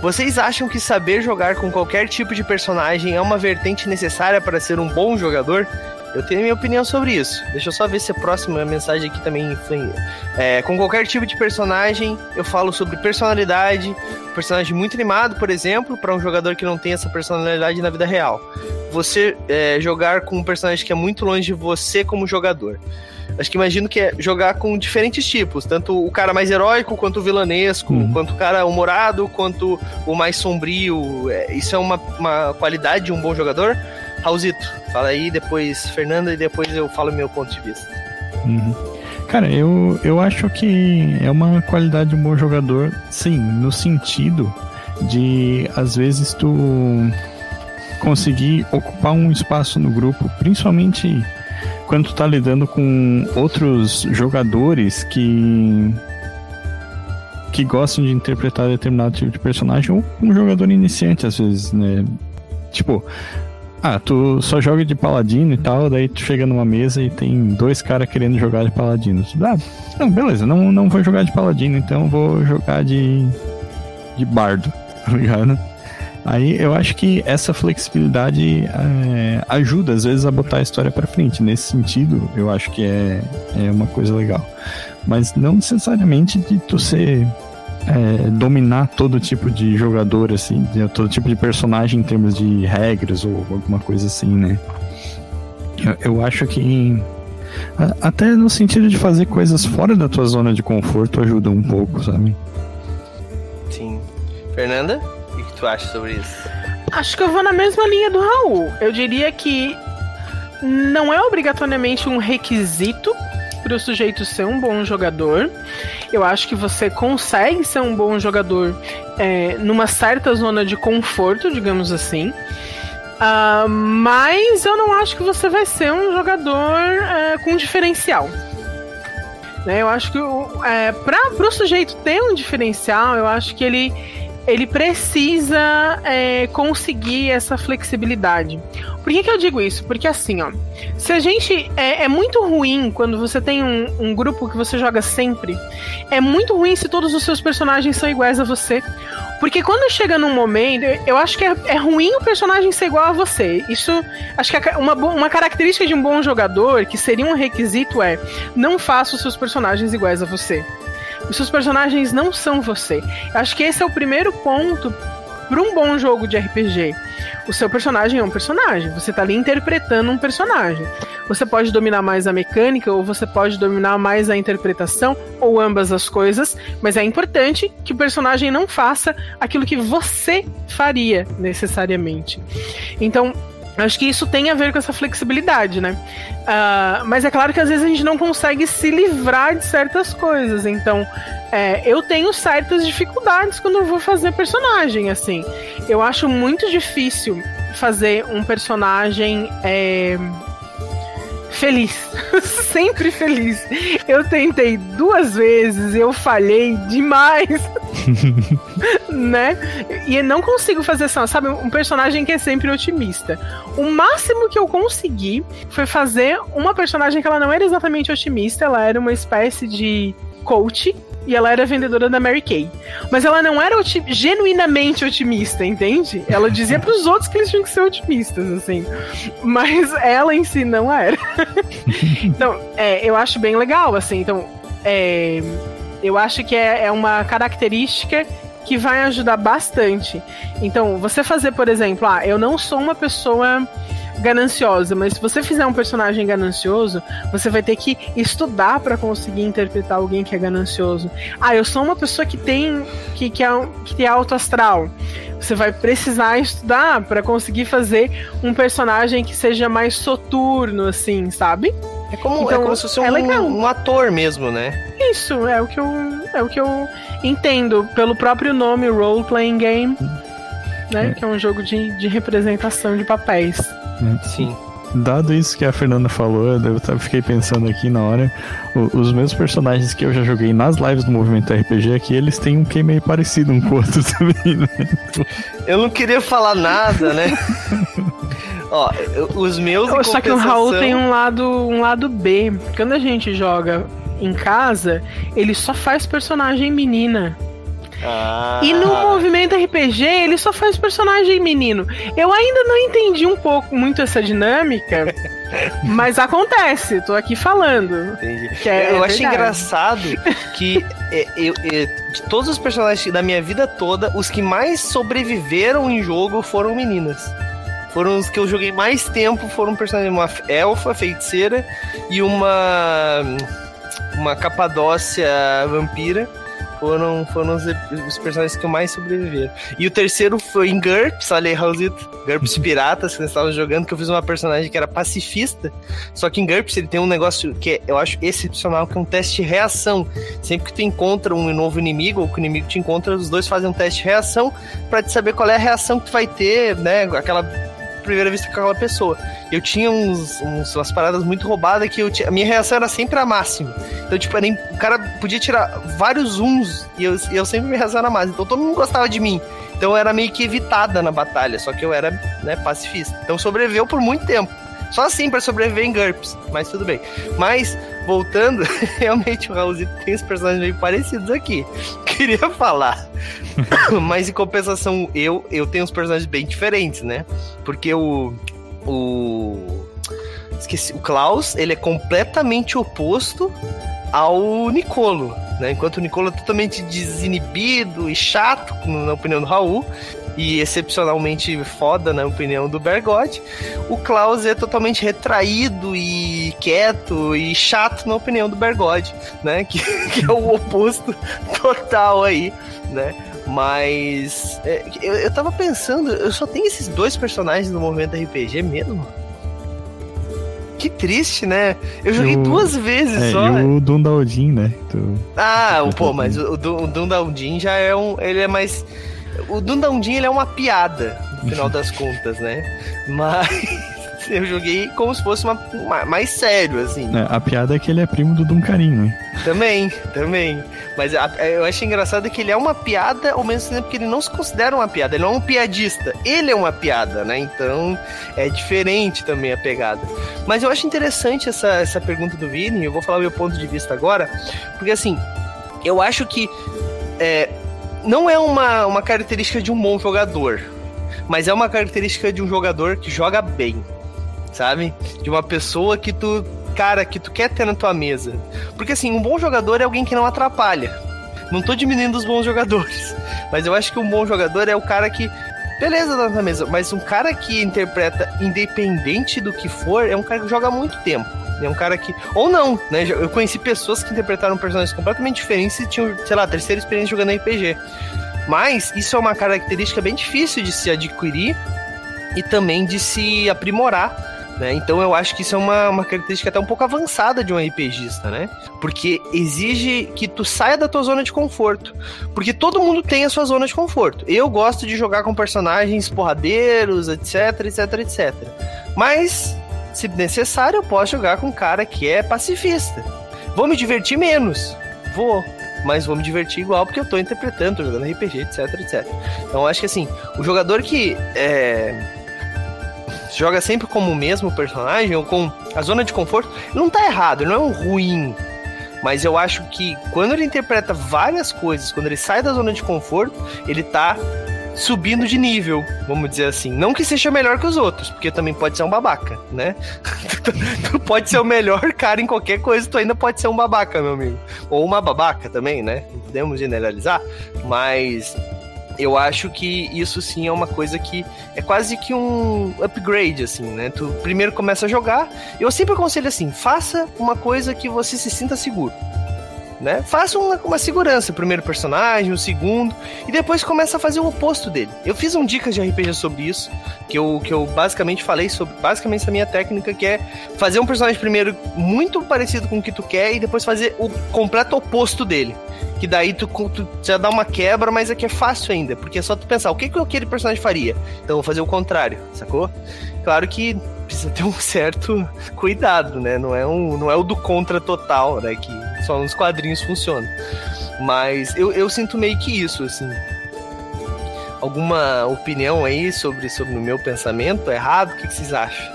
Vocês acham que saber jogar com qualquer tipo de personagem é uma vertente necessária para ser um bom jogador? Eu tenho minha opinião sobre isso. Deixa eu só ver se a próxima mensagem aqui também foi. É, com qualquer tipo de personagem, eu falo sobre personalidade. personagem muito animado, por exemplo, para um jogador que não tem essa personalidade na vida real. Você é, jogar com um personagem que é muito longe de você como jogador. Acho que imagino que é jogar com diferentes tipos, tanto o cara mais heróico, quanto o vilanesco, uhum. quanto o cara humorado, quanto o mais sombrio. É, isso é uma, uma qualidade de um bom jogador? Raulzito, fala aí, depois Fernanda, e depois eu falo meu ponto de vista. Uhum. Cara, eu, eu acho que é uma qualidade de um bom jogador, sim, no sentido de, às vezes, tu conseguir ocupar um espaço no grupo, principalmente quando tu tá lidando com outros jogadores que que gostam de interpretar determinado tipo de personagem ou um jogador iniciante às vezes, né? Tipo, ah, tu só joga de paladino e tal, daí tu chega numa mesa e tem dois caras querendo jogar de paladino. Ah, não, beleza, não, não vou jogar de paladino, então vou jogar de de bardo, [laughs] tá ligado? Aí eu acho que essa flexibilidade é, ajuda, às vezes, a botar a história para frente. Nesse sentido, eu acho que é, é uma coisa legal. Mas não necessariamente de tu ser. É, dominar todo tipo de jogador, assim, de, todo tipo de personagem em termos de regras ou alguma coisa assim, né? Eu, eu acho que. Até no sentido de fazer coisas fora da tua zona de conforto ajuda um pouco, sabe? Sim. Fernanda? Tu acha sobre isso? Acho que eu vou na mesma linha do Raul. Eu diria que não é obrigatoriamente um requisito para o sujeito ser um bom jogador. Eu acho que você consegue ser um bom jogador é, numa certa zona de conforto, digamos assim. Uh, mas eu não acho que você vai ser um jogador é, com diferencial. Né? Eu acho que é, para o sujeito ter um diferencial, eu acho que ele ele precisa é, conseguir essa flexibilidade. Por que, que eu digo isso? Porque assim, ó, se a gente. É, é muito ruim quando você tem um, um, grupo que você joga sempre. É muito ruim se todos os seus personagens são iguais a você. Porque quando chega num momento, eu acho que é, é ruim o personagem ser igual a você. Isso, acho que é uma, uma característica de um bom jogador, que seria um requisito, é não faça os seus personagens iguais a você. Os seus personagens não são você. Acho que esse é o primeiro ponto para um bom jogo de RPG. O seu personagem é um personagem. Você está ali interpretando um personagem. Você pode dominar mais a mecânica, ou você pode dominar mais a interpretação, ou ambas as coisas, mas é importante que o personagem não faça aquilo que você faria necessariamente. Então, Acho que isso tem a ver com essa flexibilidade, né? Uh, mas é claro que às vezes a gente não consegue se livrar de certas coisas. Então, é, eu tenho certas dificuldades quando eu vou fazer personagem, assim. Eu acho muito difícil fazer um personagem. É feliz. [laughs] Sempre feliz. Eu tentei duas vezes, eu falhei demais. [laughs] né? E não consigo fazer assim, sabe? Um personagem que é sempre otimista. O máximo que eu consegui foi fazer uma personagem que ela não era exatamente otimista, ela era uma espécie de coach e ela era vendedora da Mary Kay. Mas ela não era otim genuinamente otimista, entende? Ela dizia para os outros que eles tinham que ser otimistas, assim. Mas ela em si não era. [laughs] então, é, eu acho bem legal, assim. Então, é, eu acho que é, é uma característica que vai ajudar bastante. Então, você fazer, por exemplo, ah, eu não sou uma pessoa gananciosa, mas se você fizer um personagem ganancioso, você vai ter que estudar para conseguir interpretar alguém que é ganancioso. Ah, eu sou uma pessoa que tem que, que, é, que tem alto astral. Você vai precisar estudar para conseguir fazer um personagem que seja mais soturno, assim, sabe? É como, é então, é como se fosse é um, um, ator mesmo, né? Isso, é o que eu, é o que eu entendo pelo próprio nome Role Playing Game, né? É. Que é um jogo de, de representação de papéis. Né? Sim. Dado isso que a Fernanda falou, eu fiquei pensando aqui na hora, os meus personagens que eu já joguei nas lives do Movimento RPG aqui, eles têm um que meio parecido um com o outro [laughs] também, né? Eu não queria falar nada, né? [laughs] Ó, os meus. Só compensação... que o Raul tem um lado, um lado B. Quando a gente joga em casa, ele só faz personagem menina. Ah. E no movimento RPG, ele só faz personagem menino. Eu ainda não entendi um pouco muito essa dinâmica, [laughs] mas acontece, tô aqui falando. Entendi. [laughs] É, eu é acho engraçado que é, eu, eu, de todos os personagens da minha vida toda, os que mais sobreviveram em jogo foram meninas. Foram os que eu joguei mais tempo, foram personagens, uma elfa, feiticeira e uma uma capadócia vampira foram, foram os, os, personagens que mais sobreviveram. E o terceiro foi em GURPS, olha aí, Raulzito. GURPS Piratas, que nós estávamos jogando, que eu fiz uma personagem que era pacifista. Só que em GURPS ele tem um negócio que eu acho excepcional, que é um teste de reação. Sempre que tu encontra um novo inimigo, ou que o inimigo te encontra, os dois fazem um teste de reação para te saber qual é a reação que tu vai ter, né? Aquela primeira vista com aquela pessoa. Eu tinha uns, uns umas paradas muito roubadas que eu tinha, a minha reação era sempre a máxima. Então, tipo, nem, o cara podia tirar vários zooms e eu, eu sempre me reação era máxima. Então todo mundo gostava de mim. Então eu era meio que evitada na batalha, só que eu era né, pacifista. Então sobreviveu por muito tempo. Só assim para sobreviver em GURPS, mas tudo bem. Mas, voltando, [laughs] realmente o Raulzito tem os personagens meio parecidos aqui. [laughs] Queria falar. [coughs] mas em compensação, eu, eu tenho uns personagens bem diferentes, né? Porque o. O. Esqueci. O Klaus, ele é completamente oposto ao Nicolo. Né? Enquanto o Nicolo é totalmente desinibido e chato, na opinião do Raul, e excepcionalmente foda, na opinião do Bergode. O Klaus é totalmente retraído e quieto e chato, na opinião do Bergode, né? [laughs] Que, que é o oposto total aí, né? Mas é, eu, eu tava pensando, eu só tenho esses dois personagens no movimento RPG mesmo? Que triste, né? Eu joguei o... duas vezes é, só. E o Dundaldin, né? Tu... Ah, o, pô, mas o, o Dundaldin já é um. Ele é mais o Dundandin ele é uma piada, no final [laughs] das contas, né? Mas [laughs] eu joguei como se fosse uma, uma, mais sério, assim. É, a piada é que ele é primo do Duncarim, né? Também, também. Mas a, eu acho engraçado que ele é uma piada, ao mesmo tempo que ele não se considera uma piada. Ele não é um piadista. Ele é uma piada, né? Então é diferente também a pegada. Mas eu acho interessante essa, essa pergunta do Vini. Eu vou falar o meu ponto de vista agora. Porque assim, eu acho que. É, não é uma, uma característica de um bom jogador, mas é uma característica de um jogador que joga bem, sabe? De uma pessoa que tu, cara, que tu quer ter na tua mesa. Porque assim, um bom jogador é alguém que não atrapalha. Não tô diminuindo os bons [laughs] jogadores, mas eu acho que um bom jogador é o cara que beleza na mesa, mas um cara que interpreta independente do que for, é um cara que joga muito tempo. É um cara que. Ou não, né? Eu conheci pessoas que interpretaram personagens completamente diferentes e tinham, sei lá, terceira experiência jogando RPG. Mas isso é uma característica bem difícil de se adquirir e também de se aprimorar. Né? Então eu acho que isso é uma, uma característica até um pouco avançada de um RPGista, né? Porque exige que tu saia da tua zona de conforto. Porque todo mundo tem a sua zona de conforto. Eu gosto de jogar com personagens porradeiros, etc, etc, etc. Mas se necessário, eu posso jogar com um cara que é pacifista. Vou me divertir menos. Vou. Mas vou me divertir igual porque eu tô interpretando, tô jogando RPG, etc, etc. Então acho que assim, o jogador que é, joga sempre como o mesmo personagem ou com a zona de conforto, não tá errado, não é um ruim. Mas eu acho que quando ele interpreta várias coisas, quando ele sai da zona de conforto, ele tá subindo de nível, vamos dizer assim. Não que seja melhor que os outros, porque também pode ser um babaca, né? [laughs] tu pode ser o melhor cara em qualquer coisa, tu ainda pode ser um babaca, meu amigo. Ou uma babaca também, né? Podemos generalizar, mas eu acho que isso sim é uma coisa que é quase que um upgrade, assim, né? Tu primeiro começa a jogar. Eu sempre aconselho assim: faça uma coisa que você se sinta seguro né? Faça uma, uma segurança, primeiro personagem, o segundo, e depois começa a fazer o oposto dele. Eu fiz um dicas de RPG sobre isso, que eu, que eu basicamente falei sobre, basicamente essa minha técnica, que é fazer um personagem primeiro muito parecido com o que tu quer e depois fazer o completo oposto dele. Que daí tu, tu já dá uma quebra, mas aqui é, é fácil ainda, porque é só tu pensar, o que, que aquele personagem faria? Então eu vou fazer o contrário, sacou? Claro que precisa ter um certo cuidado, né? Não é, um, não é o do contra total, né? Que só nos quadrinhos funciona. Mas eu, eu sinto meio que isso, assim. Alguma opinião aí sobre, sobre o meu pensamento errado? O que, vocês acham?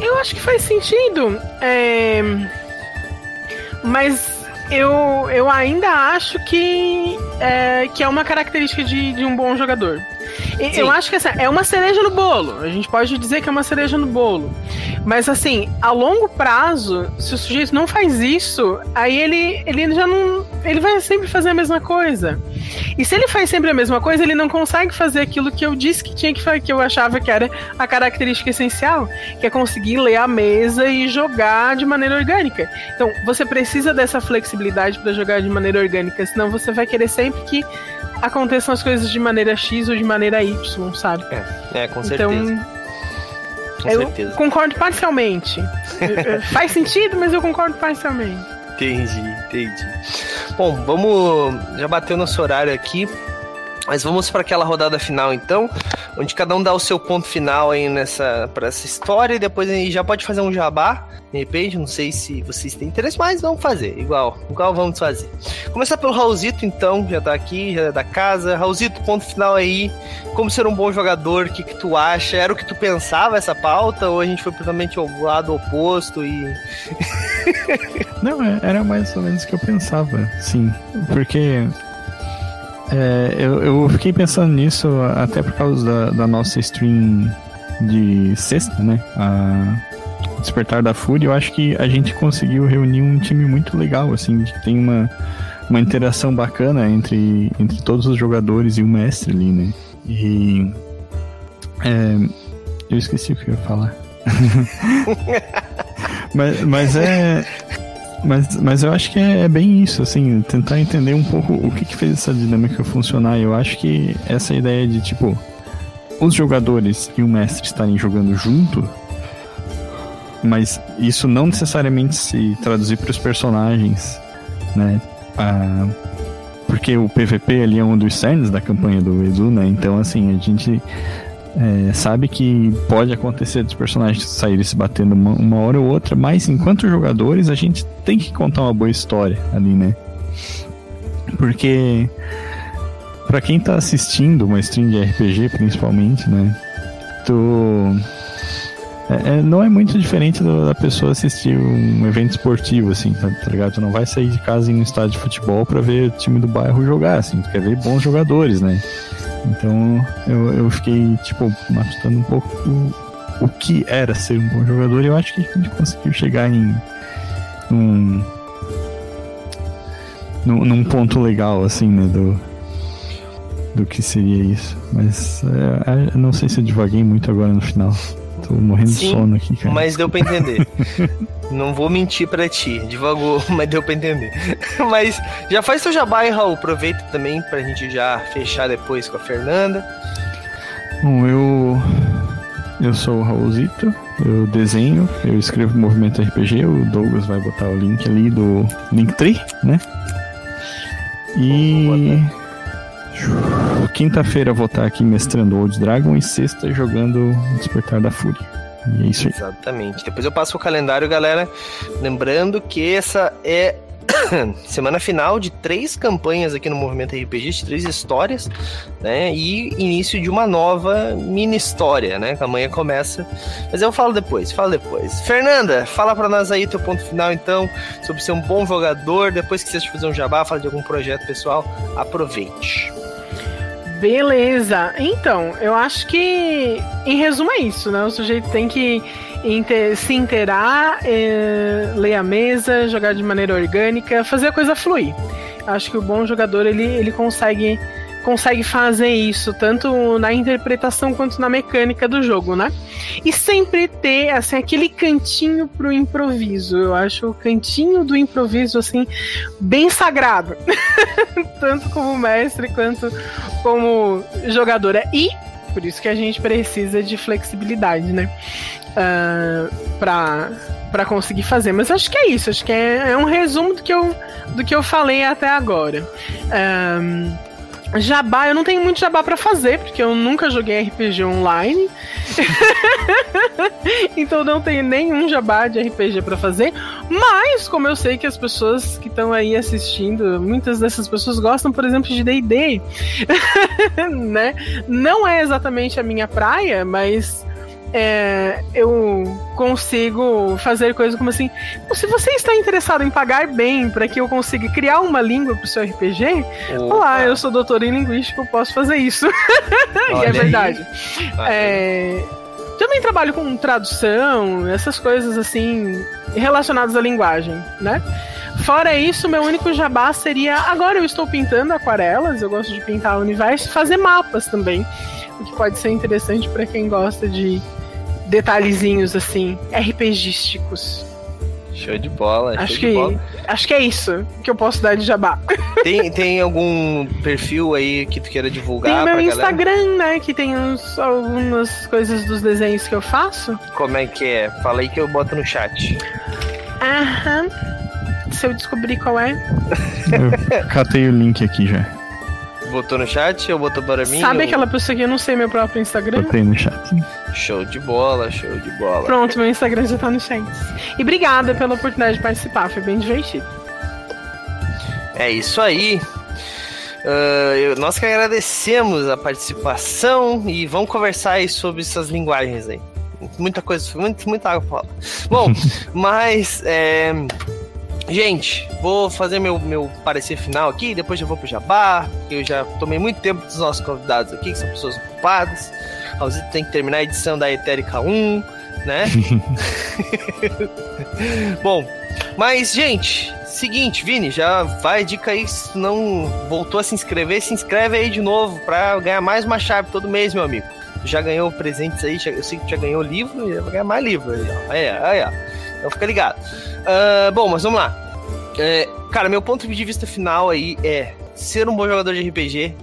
Eu acho que faz sentido. É... Mas eu, eu ainda acho que é, que é uma característica de, de um bom jogador. Sim. Eu acho que essa é uma cereja no bolo. A gente pode dizer que é uma cereja no bolo. Mas assim, a longo prazo, se o sujeito não faz isso, aí ele, ele já não. Ele vai sempre fazer a mesma coisa. E se ele faz sempre a mesma coisa, ele não consegue fazer aquilo que eu disse que tinha que fazer, que eu achava que era a característica essencial, que é conseguir ler a mesa e jogar de maneira orgânica. Então, você precisa dessa flexibilidade para jogar de maneira orgânica, senão você vai querer sempre que aconteçam as coisas de maneira X ou de maneira Y, sabe? É, é com certeza. Então, com eu certeza. concordo parcialmente. [laughs] Faz sentido, mas eu concordo parcialmente. Entendi, entendi. Bom, vamos. Já bateu nosso horário aqui. Mas vamos para aquela rodada final então, onde cada um dá o seu ponto final aí nessa para essa história e depois a gente já pode fazer um jabá. De repente, não sei se vocês têm interesse, mas vamos fazer, igual, igual vamos fazer. Começar pelo Raulzito então, já tá aqui, já é da casa. Raulzito, ponto final aí. Como ser um bom jogador, o que que tu acha? Era o que tu pensava essa pauta ou a gente foi totalmente ao lado oposto e [laughs] Não, é, era mais ou menos o que eu pensava, sim. Porque é, eu, eu, fiquei pensando nisso até por causa da, da nossa stream de sexta, né? A Despertar da Fúria. Eu acho que a gente conseguiu reunir um time muito legal, assim, que tem uma, uma interação bacana entre, entre todos os jogadores e o mestre ali, né? E. É, eu esqueci o que eu ia falar. [laughs] mas, mas é. Mas, mas eu acho que é, é, bem isso, assim, tentar entender um pouco o que, que fez essa dinâmica funcionar. Eu acho que essa ideia de, tipo, os jogadores e o mestre estarem jogando junto, mas isso não necessariamente se traduzir para os personagens, né? Ah, porque o PVP ali é um dos cernes da campanha do Edu, né? Então, assim, a gente é, sabe que pode acontecer dos personagens saírem se batendo uma, uma, hora ou outra, mas enquanto jogadores a gente tem que contar uma boa história ali, né? Porque para quem tá assistindo uma stream de RPG principalmente, né? Tu é, é, não é muito diferente do, da pessoa assistir um evento esportivo, assim, tá, tá, ligado? Tu não vai sair de casa em um estádio de futebol para ver o time do bairro jogar, assim, tu quer ver bons jogadores, né? Então eu, eu fiquei, tipo, matutando um pouco o, o que era ser um bom jogador e eu acho que a gente conseguiu chegar em um, num, num ponto legal, assim, né? Do, do que seria isso. Mas é, não sei se eu devaguei muito agora no final. Tô morrendo Sim, de sono aqui, cara. Mas deu pra entender. [laughs] não vou mentir pra ti. Devagou, [laughs] mas deu pra entender. [laughs] mas já faz seu jabá aí, Raul. Aproveita também pra gente já fechar depois com a Fernanda. Bom, eu. Eu sou o Raulzito, eu desenho, eu escrevo movimento RPG, o Douglas vai botar o link ali do Linktree, né? E. Quinta-feira vou estar aqui mestrando Old Dragon e sexta jogando Despertar da Fúria. E é isso aí. Exatamente. Depois eu passo o calendário, galera. Lembrando que essa é [coughs] semana final de três campanhas aqui no Movimento RPG, de três histórias, né? E início de uma nova mini história, né? Que amanhã começa. Mas eu falo depois, falo depois. Fernanda, fala para nós aí teu ponto final, então, sobre ser um bom jogador. Depois que você fazer um jabá, fala de algum projeto pessoal, aproveite. Beleza. Então, eu acho que, em resumo, é isso, né? O sujeito tem que inter, se inteirar, é, ler a mesa, jogar de maneira orgânica, fazer a coisa fluir. Acho que o bom jogador ele, ele consegue consegue fazer isso tanto na interpretação quanto na mecânica do jogo, né? E sempre ter assim aquele cantinho pro improviso. Eu acho o cantinho do improviso assim bem sagrado, [laughs] tanto como mestre quanto como jogadora. E por isso que a gente precisa de flexibilidade, né? uh, pra, conseguir fazer. Mas acho que é isso, acho que é, é um resumo do que eu, do que eu falei até agora. Um, Jabá, eu não tenho muito jabá para fazer, porque eu nunca joguei RPG online. [laughs] então não tenho nenhum jabá de RPG para fazer. Mas, como eu sei que as pessoas que estão aí assistindo, muitas dessas pessoas gostam, por exemplo, de DD. [laughs] né? Não é exatamente a minha praia, mas é, eu consigo fazer coisas como assim: se você está interessado em pagar bem para que eu consiga criar uma língua para o seu RPG, Opa. olá, eu sou doutor em linguística, eu posso fazer isso. [laughs] e é verdade. É, também trabalho com tradução, essas coisas assim relacionadas à linguagem, né? Fora isso, meu único jabá seria. Agora eu estou pintando aquarelas, eu gosto de pintar o universo, fazer mapas também. O que pode ser interessante para quem gosta de detalhezinhos assim, RPGísticos. Show de bola. Acho show que, de bola. acho que é isso que eu posso dar de jabá. [laughs] Tem, tem algum perfil aí que tu queira divulgar? Tem meu Instagram, galera? né? Que tem uns, algumas coisas dos desenhos que eu faço. Como é que é? Fala aí que eu boto no chat. Aham. Se eu descobrir qual é. Eu catei o link aqui já. Botou no chat ou botou para mim? Sabe ou... aquela pessoa que eu não sei meu próprio Instagram? Botei no chat. Show de bola, show de bola. Pronto, meu Instagram já tá no chat. E obrigada pela oportunidade de participar, foi bem divertido. É isso aí. Uh, eu, nós que agradecemos a participação e vamos conversar aí sobre essas linguagens aí. Muita coisa, muito, muita água pra falar. Bom, [laughs] mas é, Gente, vou fazer meu, meu parecer final aqui, depois eu vou pro Jabá, eu já tomei muito tempo dos nossos convidados aqui, que são pessoas ocupadas. Raulzito tem que terminar a edição da Etérica 1, né? [laughs] Bom, mas, gente, seguinte, Vini, já vai dica aí, se não voltou a se inscrever, se inscreve aí de novo pra ganhar mais uma chave todo mês, meu amigo. Já ganhou presentes aí, eu sei que já ganhou livro, vai ganhar mais livro aí, ó. Aí, aí, ó. Então fica ligado. Uh, bom, mas vamos lá. É, cara, meu ponto de vista final aí é ser um bom jogador de RPG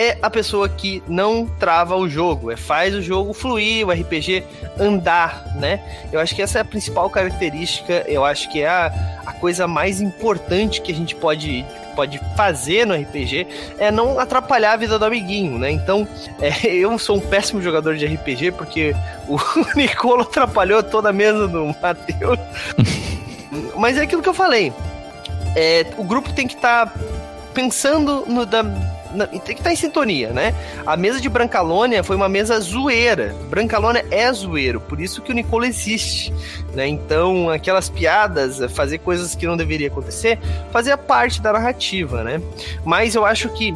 é a pessoa que não trava o jogo, é faz o jogo fluir, o RPG andar, né? Eu acho que essa é a principal característica, eu acho que é a, a coisa mais importante que a gente pode pode fazer no RPG é não atrapalhar a vida do amiguinho, né? Então, é, [laughs] eu sou um péssimo jogador de RPG porque o [laughs] Nicolo atrapalhou toda a mesa do Matheus. [laughs] Mas é aquilo que eu falei. É, o grupo tem que estar tá pensando no da, tem que estar tá em sintonia, né? A mesa de Brancalônia foi uma mesa zoeira. Brancalônia é zoeiro, por isso que o Nicolo existe, né? Então, aquelas piadas, fazer coisas que não deveria acontecer, fazia parte da narrativa, né? Mas eu acho que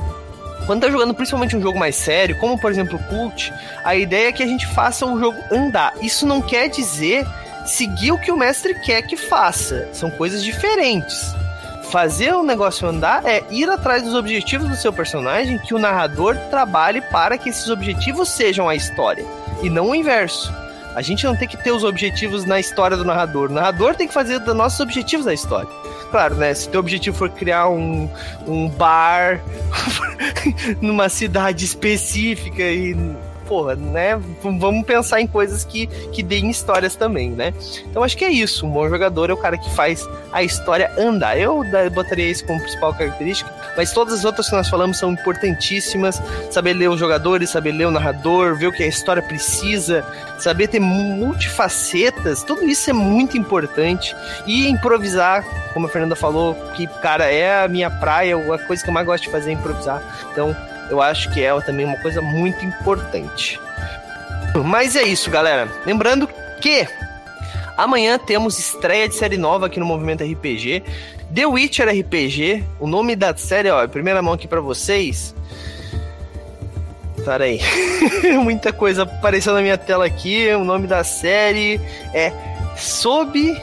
quando tá jogando principalmente um jogo mais sério, como por exemplo o Cult, a ideia é que a gente faça o jogo andar. Isso não quer dizer seguir o que o mestre quer que faça. São coisas diferentes fazer o negócio andar é ir atrás dos objetivos do seu personagem, que o narrador trabalhe para que esses objetivos sejam a história, e não o inverso. A gente não tem que ter os objetivos na história do narrador. O narrador tem que fazer os nossos objetivos da história. Claro, né? Se teu objetivo for criar um, um bar [laughs] numa cidade específica e porra, né? Vamos pensar em coisas que, que deem histórias também, né? Então acho que é isso. Um bom jogador é o cara que faz a história andar. Eu botaria isso como principal característica, mas todas as outras que nós falamos são importantíssimas. Saber ler os jogadores, saber ler o narrador, ver o que a história precisa, saber ter multifacetas, tudo isso é muito importante. E improvisar, como a Fernanda falou, que, cara, é a minha praia, a coisa que eu mais gosto de fazer é improvisar. Então, eu acho que é também uma coisa muito importante. Mas é isso, galera. Lembrando que amanhã temos estreia de série nova aqui no Movimento RPG. The Witcher RPG, o nome da série, ó, primeira mão aqui para vocês. Pera aí. [laughs] Muita coisa apareceu na minha tela aqui. O nome da série é Sob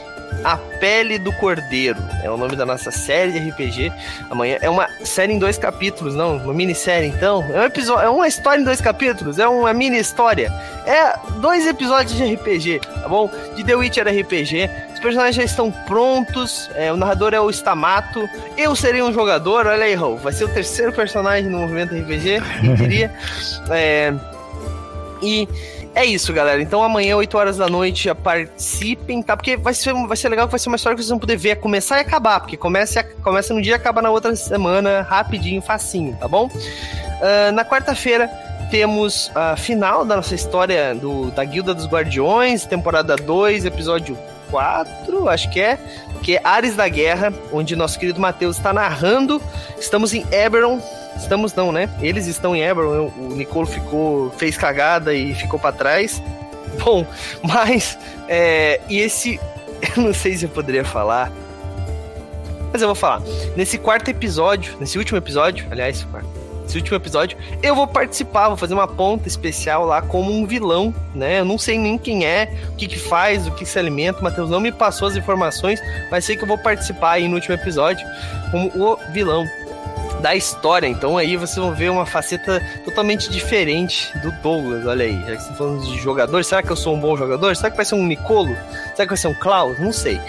a Pele do Cordeiro. É o nome da nossa série de RPG. Amanhã é uma série em dois capítulos, não, uma minissérie então. É um episódio, é uma história em dois capítulos, é uma mini história. É dois episódios de RPG, tá bom? De The Witcher RPG. Os personagens já estão prontos. É, o narrador é o Stamato. Eu serei um jogador, olha aí, Raul. Vai ser o terceiro personagem no movimento RPG, quem diria. [laughs] É, e é isso, galera. Então amanhã, 8 horas da noite, participem, tá? Porque vai ser, vai ser legal vai ser uma história que vocês vão poder ver começar e acabar, porque começa, começa no dia e acaba na outra semana, rapidinho, facinho, tá bom? Uh, na quarta-feira temos a final da nossa história do, da Guilda dos Guardiões, temporada 2, episódio 4, acho que é, que é Ares da Guerra, onde nosso querido Matheus está narrando. Estamos em Eberron, Estamos não, né? Eles estão em Eberron, o Nicolo ficou, fez cagada e ficou para trás. [laughs] Bom, mas é, e esse, [laughs] eu não sei se eu poderia falar, mas eu vou falar. Nesse quarto episódio, nesse último episódio, aliás, esse último episódio, eu vou participar, vou fazer uma ponta especial lá como um vilão, né? Eu não sei nem quem é, o que que faz, o que, se alimenta, o Matheus não me passou as informações, mas sei que eu vou participar aí no último episódio como o vilão da história. Então aí vocês vão ver uma faceta totalmente diferente do Douglas. Olha aí, já que estão falando de jogador, será que eu sou um bom jogador? Será que vai ser um Nicolo? Será que vai ser um Klaus? Não sei.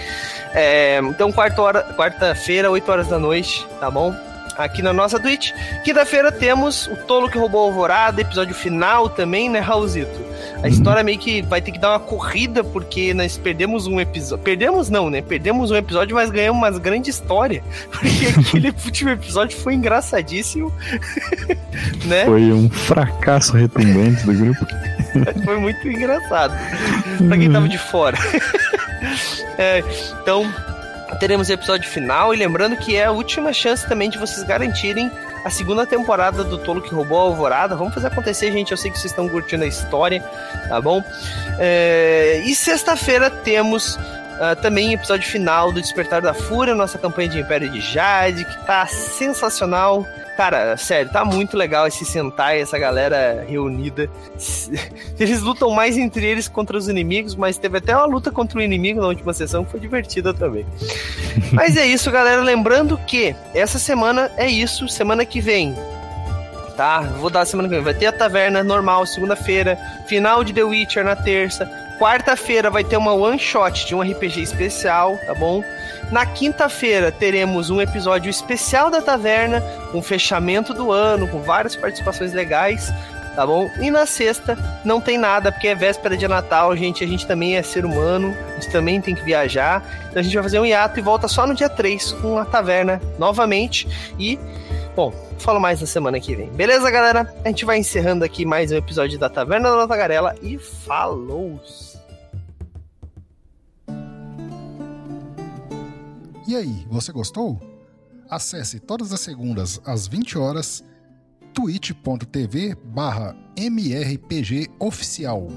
É, então, quarta-feira, quarta 8 horas da noite, tá bom? aqui na nossa Twitch. Quinta-feira temos o Tolo que roubou a Alvorada, episódio final também, né, Raulzito? A história meio que vai ter que dar uma corrida, porque nós perdemos um episódio. Perdemos não, né? Perdemos um episódio, mas ganhamos uma grande história. [laughs] Porque aquele [laughs] último episódio foi engraçadíssimo. [laughs] né? Foi um fracasso retumbante do grupo. foi muito engraçado. pra quem tava de fora. é, então, teremos episódio final. E lembrando que é a última chance também de vocês garantirem a segunda temporada do Tolo que Roubou a Alvorada. Vamos fazer acontecer, gente. Eu sei que vocês estão curtindo a história, tá bom? É... E sexta-feira temos Uh, também episódio final do Despertar da Fúria, nossa campanha de Império de Jade, que tá sensacional. Cara, sério, tá muito legal esse Sentai, essa galera reunida. [laughs] Eles lutam mais entre eles contra os inimigos, mas teve até uma luta contra o inimigo na última sessão que foi divertida também. [laughs] mas é isso, galera. Lembrando que essa semana é isso. Semana que vem tá? Vou dar semana que vem. Vai ter a taverna normal, segunda-feira. Final de The Witcher na terça. Quarta-feira vai ter uma one shot de um RPG especial, tá bom? Na quinta-feira teremos um episódio especial da taverna, com fechamento do ano, com várias participações legais, tá bom? E na sexta não tem nada, porque é véspera de Natal, gente. A gente também é ser humano, a gente também tem que viajar. Então a gente vai fazer um hiato e volta só no dia 3 com a taverna novamente. E, bom, falo mais na semana que vem. Beleza, galera? A gente vai encerrando aqui mais um episódio da Taverna da Tagarela e falou! E aí, você gostou? Acesse todas as segundas às 20 horas twitch.tv barra mrpgoficial.